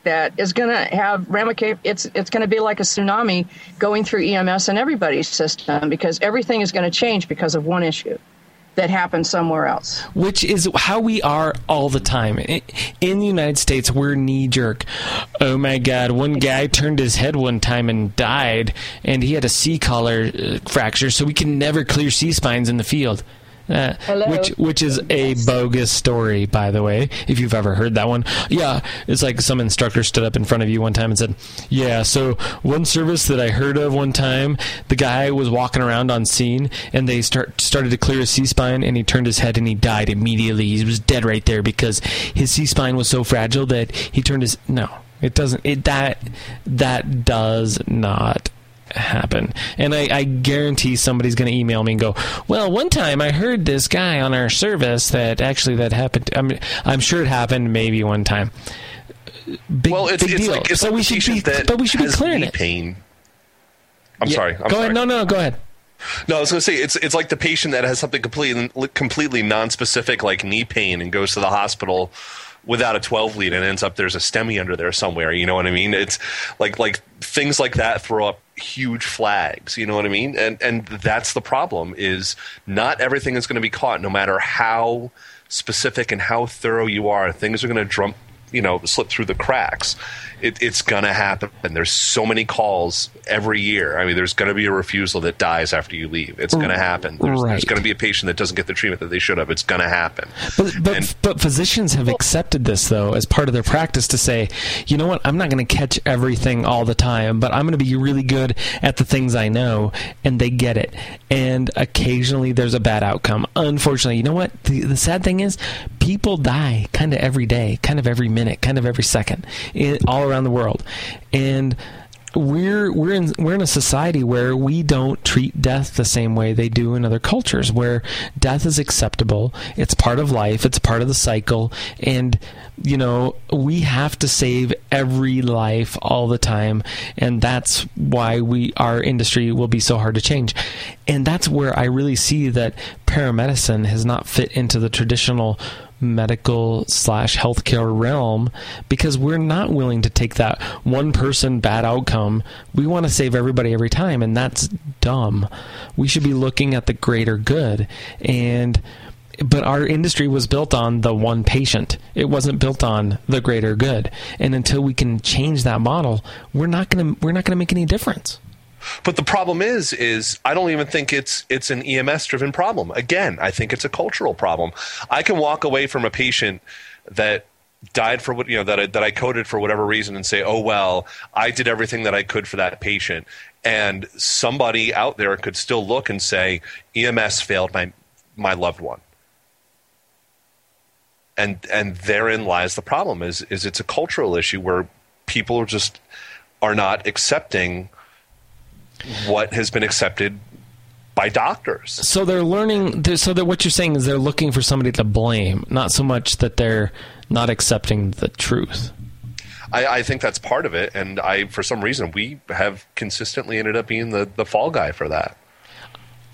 that is going to have ramifications. It's it's going to be like a tsunami going through EMS and everybody's system because everything is going to change because of one issue that happened somewhere else. Which is how we are all the time. In the United States, we're knee jerk. Oh my God! One guy turned his head one time and died, and he had a C collar uh, fracture, so we can never clear C spines in the field. Uh, which which is a bogus story, by the way. If you've ever heard that one, yeah, it's like some instructor stood up in front of you one time and said, "Yeah, so one service that I heard of one time, the guy was walking around on scene, and they start started to clear his C spine, and he turned his head and he died immediately. He was dead right there because his C spine was so fragile that he turned his no." It doesn't. It that that does not happen. And I, I guarantee somebody's going to email me and go, "Well, one time I heard this guy on our service that actually that happened." I'm I'm sure it happened maybe one time. Big, well, it's, big it's deal. like it's so like we should be, but we should be clearing it. Pain. I'm Yeah, sorry. I'm go sorry. ahead. No, no, go ahead. No, I was going to say it's it's like the patient that has something completely completely non-specific like knee pain and goes to the hospital without a 12 lead and ends up there's a STEMI under there somewhere. You know what I mean? It's like like things like that throw up huge flags. You know what I mean? And and that's the problem is not everything is going to be caught, no matter how specific and how thorough you are. Things are going to drum you know slip through the cracks. It, it's going to happen. And there's so many calls every year. I mean, there's going to be a refusal that dies after you leave. It's going to happen. There's, Right. there's going to be a patient that doesn't get the treatment that they should have. It's going to happen. But but, And- but physicians have accepted this though as part of their practice to say, you know what, I'm not going to catch everything all the time, but I'm going to be really good at the things I know, and they get it. And occasionally there's a bad outcome. Unfortunately, you know what? The, the sad thing is, people die kind of every day, kind of every minute, kind of every second, in, all around the world, and we're we're in we're in a society where we don't treat death the same way they do in other cultures where death is acceptable it's part of life it's part of the cycle and you know we have to save every life all the time and that's why we our industry will be so hard to change. And that's where i really see that paramedicine has not fit into the traditional medical slash healthcare realm because we're not willing to take that one person bad outcome. We want to save everybody every time, and that's dumb. We should be looking at the greater good. And but our industry was built on the one patient. It wasn't built on the greater good. And until we can change that model, we're not gonna we're not gonna make any difference. But the problem is, is I don't even think it's it's an EMS driven problem. Again, I think it's a cultural problem. I can walk away from a patient that died for what you know that I, that I coded for whatever reason and say, oh well, I did everything that I could for that patient, and somebody out there could still look and say EMS failed my my loved one. And and therein lies the problem is is it's a cultural issue where people are just are not accepting what has been accepted by doctors. So they're learning. they're- So that what you're saying is they're looking for somebody to blame, not so much that they're not accepting the truth. I, I think that's part of it, and I, for some reason, we have consistently ended up being the, the fall guy for that.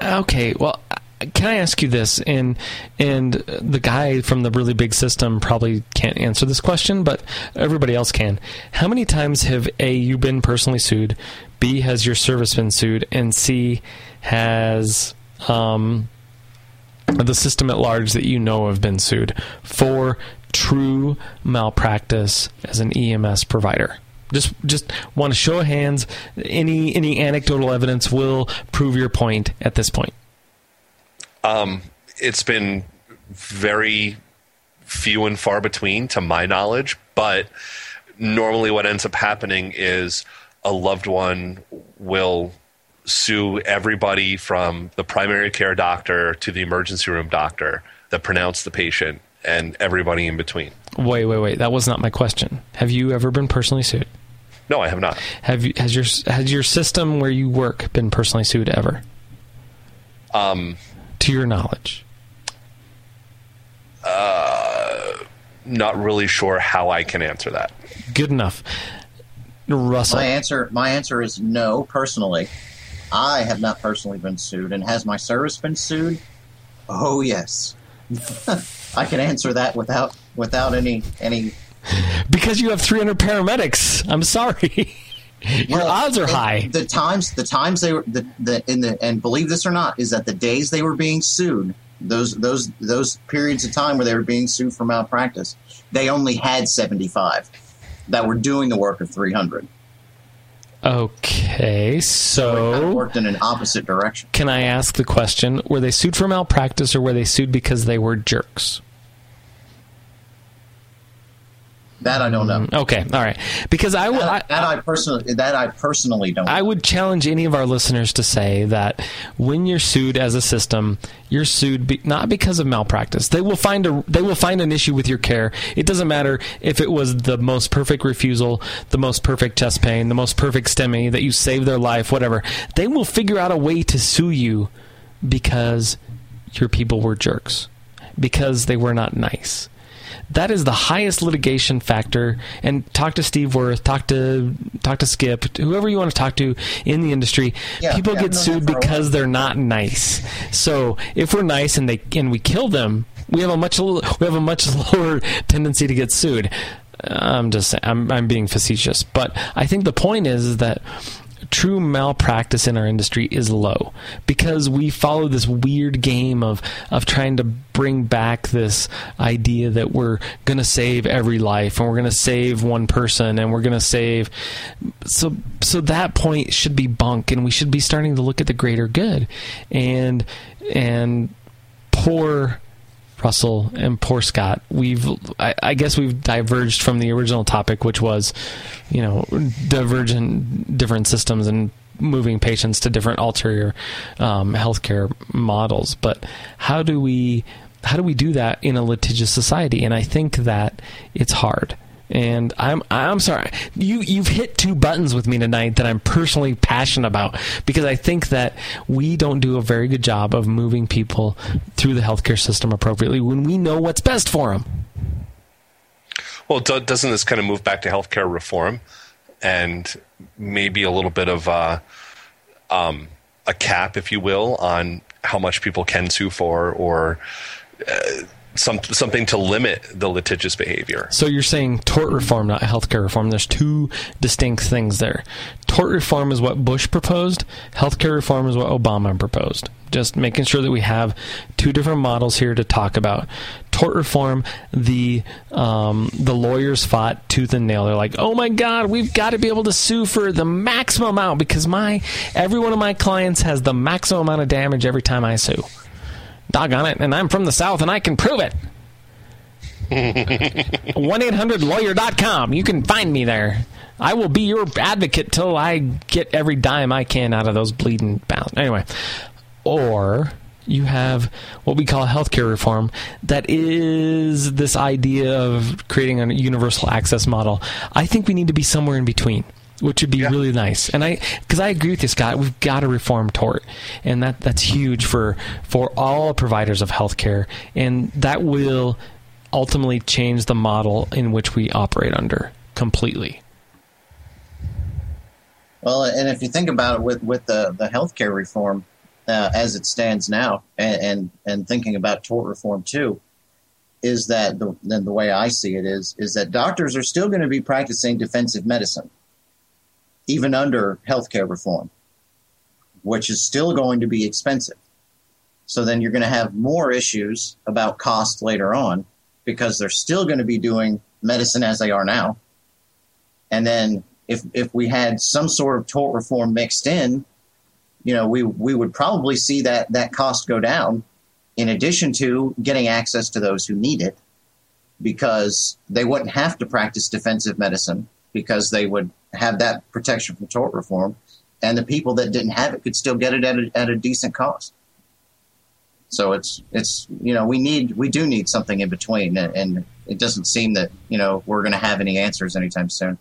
Okay, well, can I ask you this? And and the guy from the really big system probably can't answer this question, but everybody else can. How many times have a you been personally sued? B has your service been sued, and C has um, the system at large that you know have been sued for true malpractice as an EMS provider. Just just want to show hands. Any any anecdotal evidence will prove your point at this point. Um, it's been very few and far between, to my knowledge. But normally, what ends up happening is a loved one will sue everybody from the primary care doctor to the emergency room doctor that pronounced the patient and everybody in between. Wait, wait, wait. That was not my question. Have you ever been personally sued? No, I have not. Have you has your has your system where you work been personally sued ever? Um, To your knowledge. uh, not really sure how I can answer that. Good enough. Russell. My answer, my answer is no. Personally, I have not personally been sued, and has my service been sued? Oh yes, I can answer that without without any any. Because you have 300 paramedics. I'm sorry. Your Well, odds are high. The times, the times they were, the, the in the and believe this or not, is that the days they were being sued, those those those periods of time where they were being sued for malpractice, they only had seventy five that were doing the work of three hundred. Okay, Kind of so worked in an opposite direction. can I ask the question: Were they sued for malpractice, or were they sued because they were jerks? That I don't know. Mm, okay, all right. Because I would, That, that I personally, that I personally don't. I would challenge any of our listeners to say that when you're sued as a system, you're sued be, not because of malpractice. They will find a they will find an issue with your care. It doesn't matter if it was the most perfect refusal, the most perfect chest pain, the most perfect STEMI that you saved their life, whatever. They will figure out a way to sue you because your people were jerks, because they were not nice that is the highest litigation factor. And talk to Steve Wirth talk to talk to skip whoever you want to talk to in the industry. Yeah, people yeah, get sued that for a because they're not nice. So if we're nice and they and we kill them we have a much we have a much lower tendency to get sued. I'm just saying i'm, I'm being facetious. But i think the point is, is that true malpractice in our industry is low because we follow this weird game of of trying to bring back this idea that we're going to save every life and we're going to save one person and we're going to save so so that point should be bunk and we should be starting to look at the greater good. And and poor Russell and poor Scott, we've I, I guess we've diverged from the original topic, which was, you know, divergent different systems and moving patients to different ulterior um, healthcare models. But how do we how do we do that in a litigious society? And I think that it's hard. And I'm I'm sorry. You you've hit two buttons with me tonight that I'm personally passionate about because I think that we don't do a very good job of moving people through the healthcare system appropriately when we know what's best for them. Well, do, doesn't this kind of move back to healthcare reform and maybe a little bit of uh, um, a cap, if you will, on how much people can sue for, or uh, some something to limit the litigious behavior? So you're saying tort reform, not healthcare reform. There's two distinct things there. Tort reform is what Bush proposed. Healthcare reform is what Obama proposed. just making sure that we have two different models here to talk about. Tort reform, the um, the lawyers fought tooth and nail. They're like, "Oh my God, we've got to be able to sue for the maximum amount because my every one of my clients has the maximum amount of damage every time I sue." Doggone it! And I'm from the South, and I can prove it. 1-800-lawyer.com. You can find me there. I will be your advocate till I get every dime I can out of those bleeding pounds. Anyway, or you have what we call healthcare reform that is this idea of creating a universal access model. I think we need to be somewhere in between. Which would be yeah. really nice, and I, because I agree with you, Scott. We've got to reform tort, and that that's huge for for all providers of healthcare, and that will ultimately change the model in which we operate under completely. Well, and if you think about it with, with the, the healthcare reform uh, as it stands now, and, and, and thinking about tort reform too, is that the, then the way I see it is is that doctors are still going to be practicing defensive medicine, even under healthcare reform, which is still going to be expensive. So then you're going to have more issues about cost later on because they're still going to be doing medicine as they are now. And then if if we had some sort of tort reform mixed in, you know, we we would probably see that that cost go down. In addition to getting access to those who need it, because they wouldn't have to practice defensive medicine because they would have that protection from tort reform, and the people that didn't have it could still get it at a, at a decent cost. So it's it's you know we need we do need something in between, and it doesn't seem that you know we're going to have any answers anytime soon.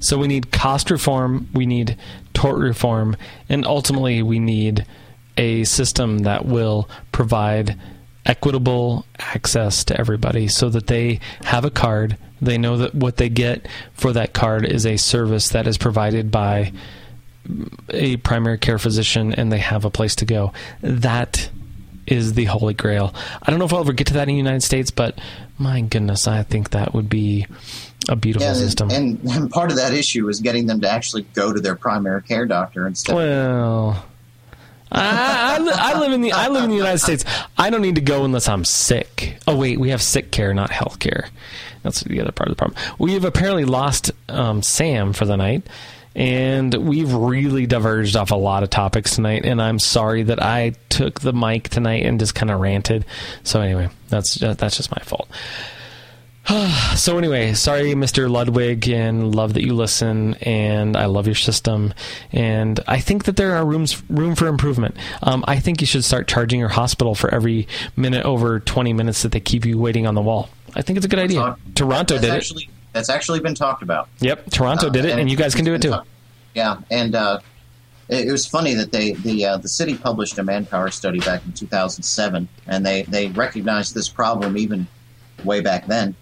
So we need cost reform, we need tort reform, and ultimately we need a system that will provide equitable access to everybody so that they have a card. They know that what they get for that card is a service that is provided by a primary care physician and they have a place to go. That is the holy grail. I don't know if I'll ever get to that in the United States, but my goodness, I think that would be a beautiful yeah, system. And, and, part of that issue is getting them to actually go to their primary care doctor instead. Well. I, I, I, live in the I live in the United States. I don't need to go unless I'm sick. Oh wait, we have sick care, not health care. That's the other part of the problem. We have apparently lost um, Sam for the night and we've really diverged off a lot of topics tonight and i'm sorry that i took the mic tonight and just kind of ranted so anyway that's just, that's just my fault so anyway sorry mr ludwig and love that you listen and i love your system and i think that there are rooms room for improvement um, i think you should start charging your hospital for every minute over 20 minutes that they keep you waiting on the wall i think it's a good idea talk, toronto did actually, it that's actually been talked about. Yep, Toronto uh, did it, and, and you guys can do it too. Talk- yeah, and uh, it, it, was funny that they the uh, the city published a manpower study back in 2007, and they they recognized this problem even way back then.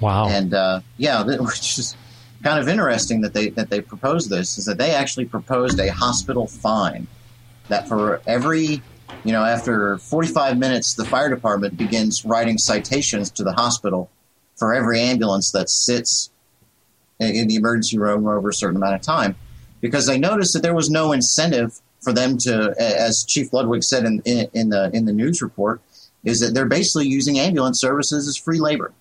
Wow. And uh, yeah, which is kind of interesting that they that they proposed this is that they actually proposed a hospital fine that for every you know after 45 minutes the fire department begins writing citations to the hospital for every ambulance that sits in the emergency room over a certain amount of time because they noticed that there was no incentive for them to, as Chief Ludwig said in, in, in the in the news report, is that they're basically using ambulance services as free labor.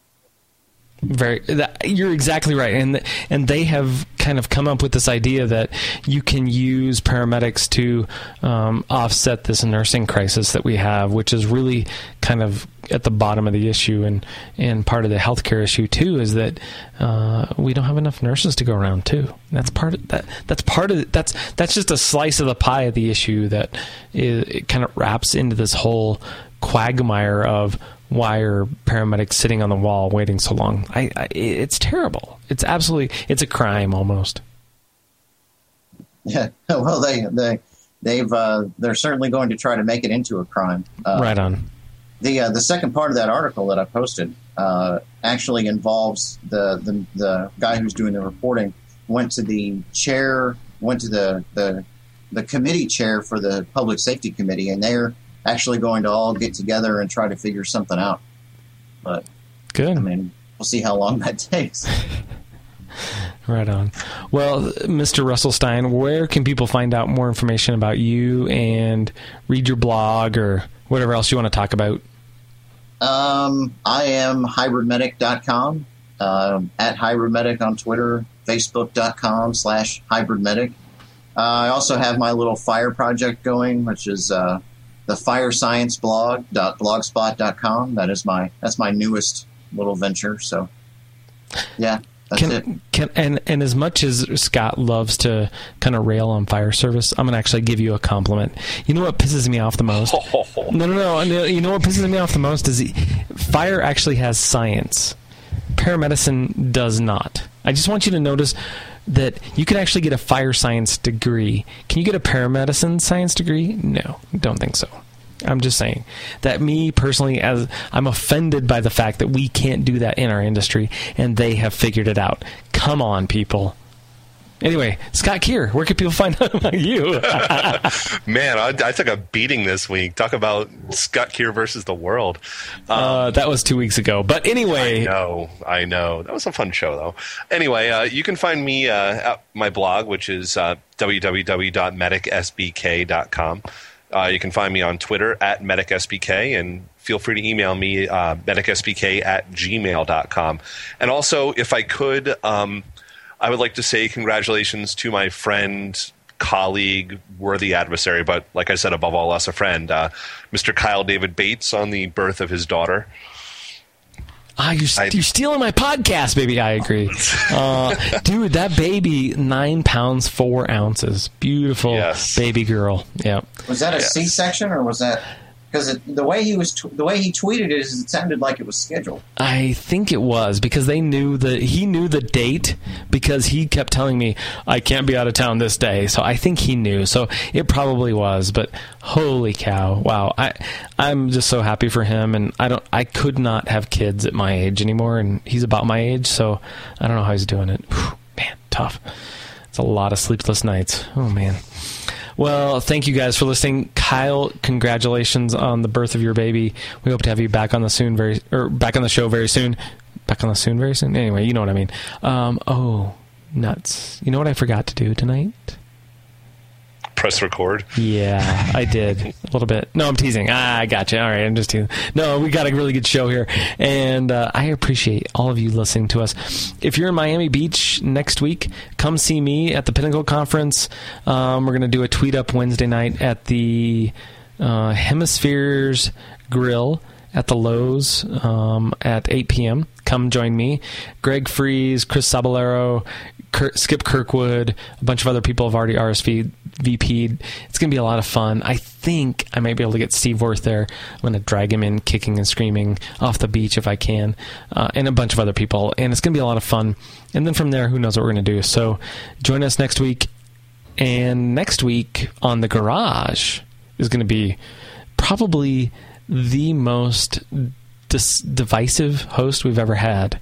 Very, that, you're exactly right, and and they have kind of come up with this idea that you can use paramedics to um, offset this nursing crisis that we have, which is really kind of at the bottom of the issue, and and part of the healthcare issue too is that uh, we don't have enough nurses to go around too. That's part of that. That's part of that's that's just a slice of the pie of the issue that is, it kind of wraps into this whole quagmire of why are paramedics sitting on the wall waiting so long? I, I, it's terrible. It's absolutely it's a crime almost. Yeah, well, they they they've uh, they're certainly going to try to make it into a crime. Uh, right on. The uh, the second part of that article that I posted uh, actually involves the, the the guy who's doing the reporting went to the chair went to the the the committee chair for the public safety committee, and they're actually going to all get together and try to figure something out. But good. I mean, we'll see how long that takes. Right on. Well, Mr. Russell Stine, where can people find out more information about you and read your blog or whatever else you want to talk about? Um, I am hybridmedic.com, um, at hybridmedic on Twitter, facebook.com slash hybridmedic. Uh, I also have my little fire project going, which is uh, the firescienceblog.blogspot.com. That is my that's my newest little venture. So, yeah, that's can, it. Can, and and as much as Scott loves to kind of rail on fire service, I'm gonna actually give you a compliment. You know what pisses me off the most? no, no, no, no. You know what pisses me off the most is he, fire actually has science. Paramedicine does not. I just want you to notice that you can actually get a fire science degree. Can you get a paramedicine science degree? No, don't think so. I'm just saying that me personally, as I'm offended by the fact that we can't do that in our industry, and they have figured it out. Come on, people. Anyway, Scott Kier, where can people find out about you? Man, I, I took a beating this week. Talk about Scott Kier versus the world. Um, uh, that was two weeks ago. But anyway, I know, I know. That was a fun show, though. Anyway, uh, you can find me uh, at my blog, which is uh, www.medicsbk.com. Uh, you can find me on Twitter at medicsbk, and feel free to email me uh, medicsbk at gmail.com. And also, if I could, um, I would like to say congratulations to my friend, colleague, worthy adversary, but like I said, above all else, a friend, uh, Mr. Kyle David Bates, on the birth of his daughter. Ah, you're, I, you're stealing my podcast, baby. I agree. Uh, dude, that baby, nine pounds, four ounces. Beautiful yes. baby girl. Yeah. Was that a yes. section or was that because the way he was t- the way he tweeted it is it sounded like it was scheduled. I think it was because they knew the he knew the date because he kept telling me I can't be out of town this day. So I think he knew. So it probably was. But holy cow! Wow, I I'm just so happy for him. And I don't I could not have kids at my age anymore. And he's about my age, so I don't know how he's doing it. Whew, man, tough. It's a lot of sleepless nights. Oh man. Well, thank you guys for listening. Kyle, congratulations on the birth of your baby. We hope to have you back on the soon very or back on the show very soon. Back on the soon very soon. Anyway, you know what I mean. Um, oh, nuts. You know what I forgot to do tonight? Press record? Yeah, I did a little bit. No, I'm teasing. Ah, I got you. All right, I'm just teasing. No, we got a really good show here, and uh, I appreciate all of you listening to us. If you're in Miami Beach next week, come see me at the Pinnacle Conference. Um, we're going to do a tweet up Wednesday night at the uh, Hemispheres Grill at the Lowe's um, at 8 p.m. Come join me. Greg Friese, Chris Cebollero, Skip Kirkwood, a bunch of other people have already RSVP'd. It's going to be a lot of fun. I think I might be able to get Steve Wirth there. I'm going to drag him in, kicking and screaming off the beach if I can, uh, and a bunch of other people. And it's going to be a lot of fun. And then from there, who knows what we're going to do. So join us next week. And next week on The Garage is going to be probably the most dis- divisive host we've ever had,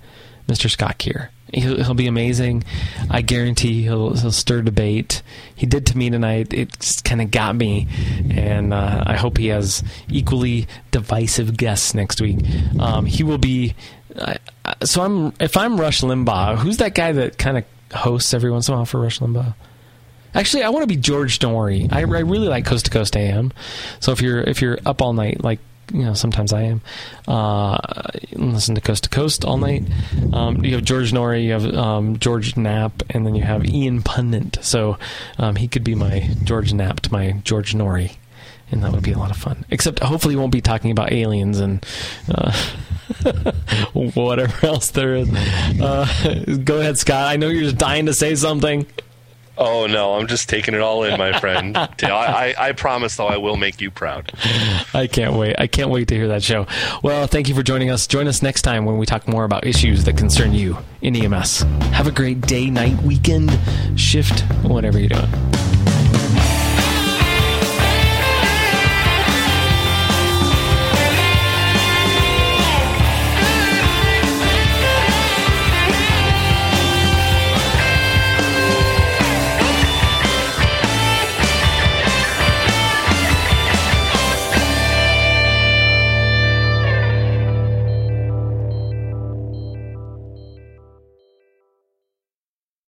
Mr. Scott Kier. He'll, he'll, be amazing. I guarantee he'll he'll stir debate. He did to me tonight. It kind of got me, and uh, I hope he has equally divisive guests next week. Um, he will be. Uh, so I'm if I'm Rush Limbaugh, who's that guy that kind of hosts every once in a while for Rush Limbaugh? Actually, I want to be George Noory. I, I really like Coast to Coast AM. So if you're if you're up all night like you know, sometimes I am. Uh, listen to Coast to Coast all night. Um, you have George Noory, you have um, George Knapp, and then you have Ian Punnett. So um, he could be my George Knapp to my George Noory, and that would be a lot of fun. Except hopefully, he won't be talking about aliens and. Uh, whatever else there is. Uh, go ahead, Scott. I know you're just dying to say something. Oh no, I'm just taking it all in, my friend. I, I, I, promise, though, I will make you proud. I can't wait. I can't wait to hear that show. Well, thank you for joining us. Join us next time when we talk more about issues that concern you in EMS. Have a great day, night, weekend, shift, whatever you're doing.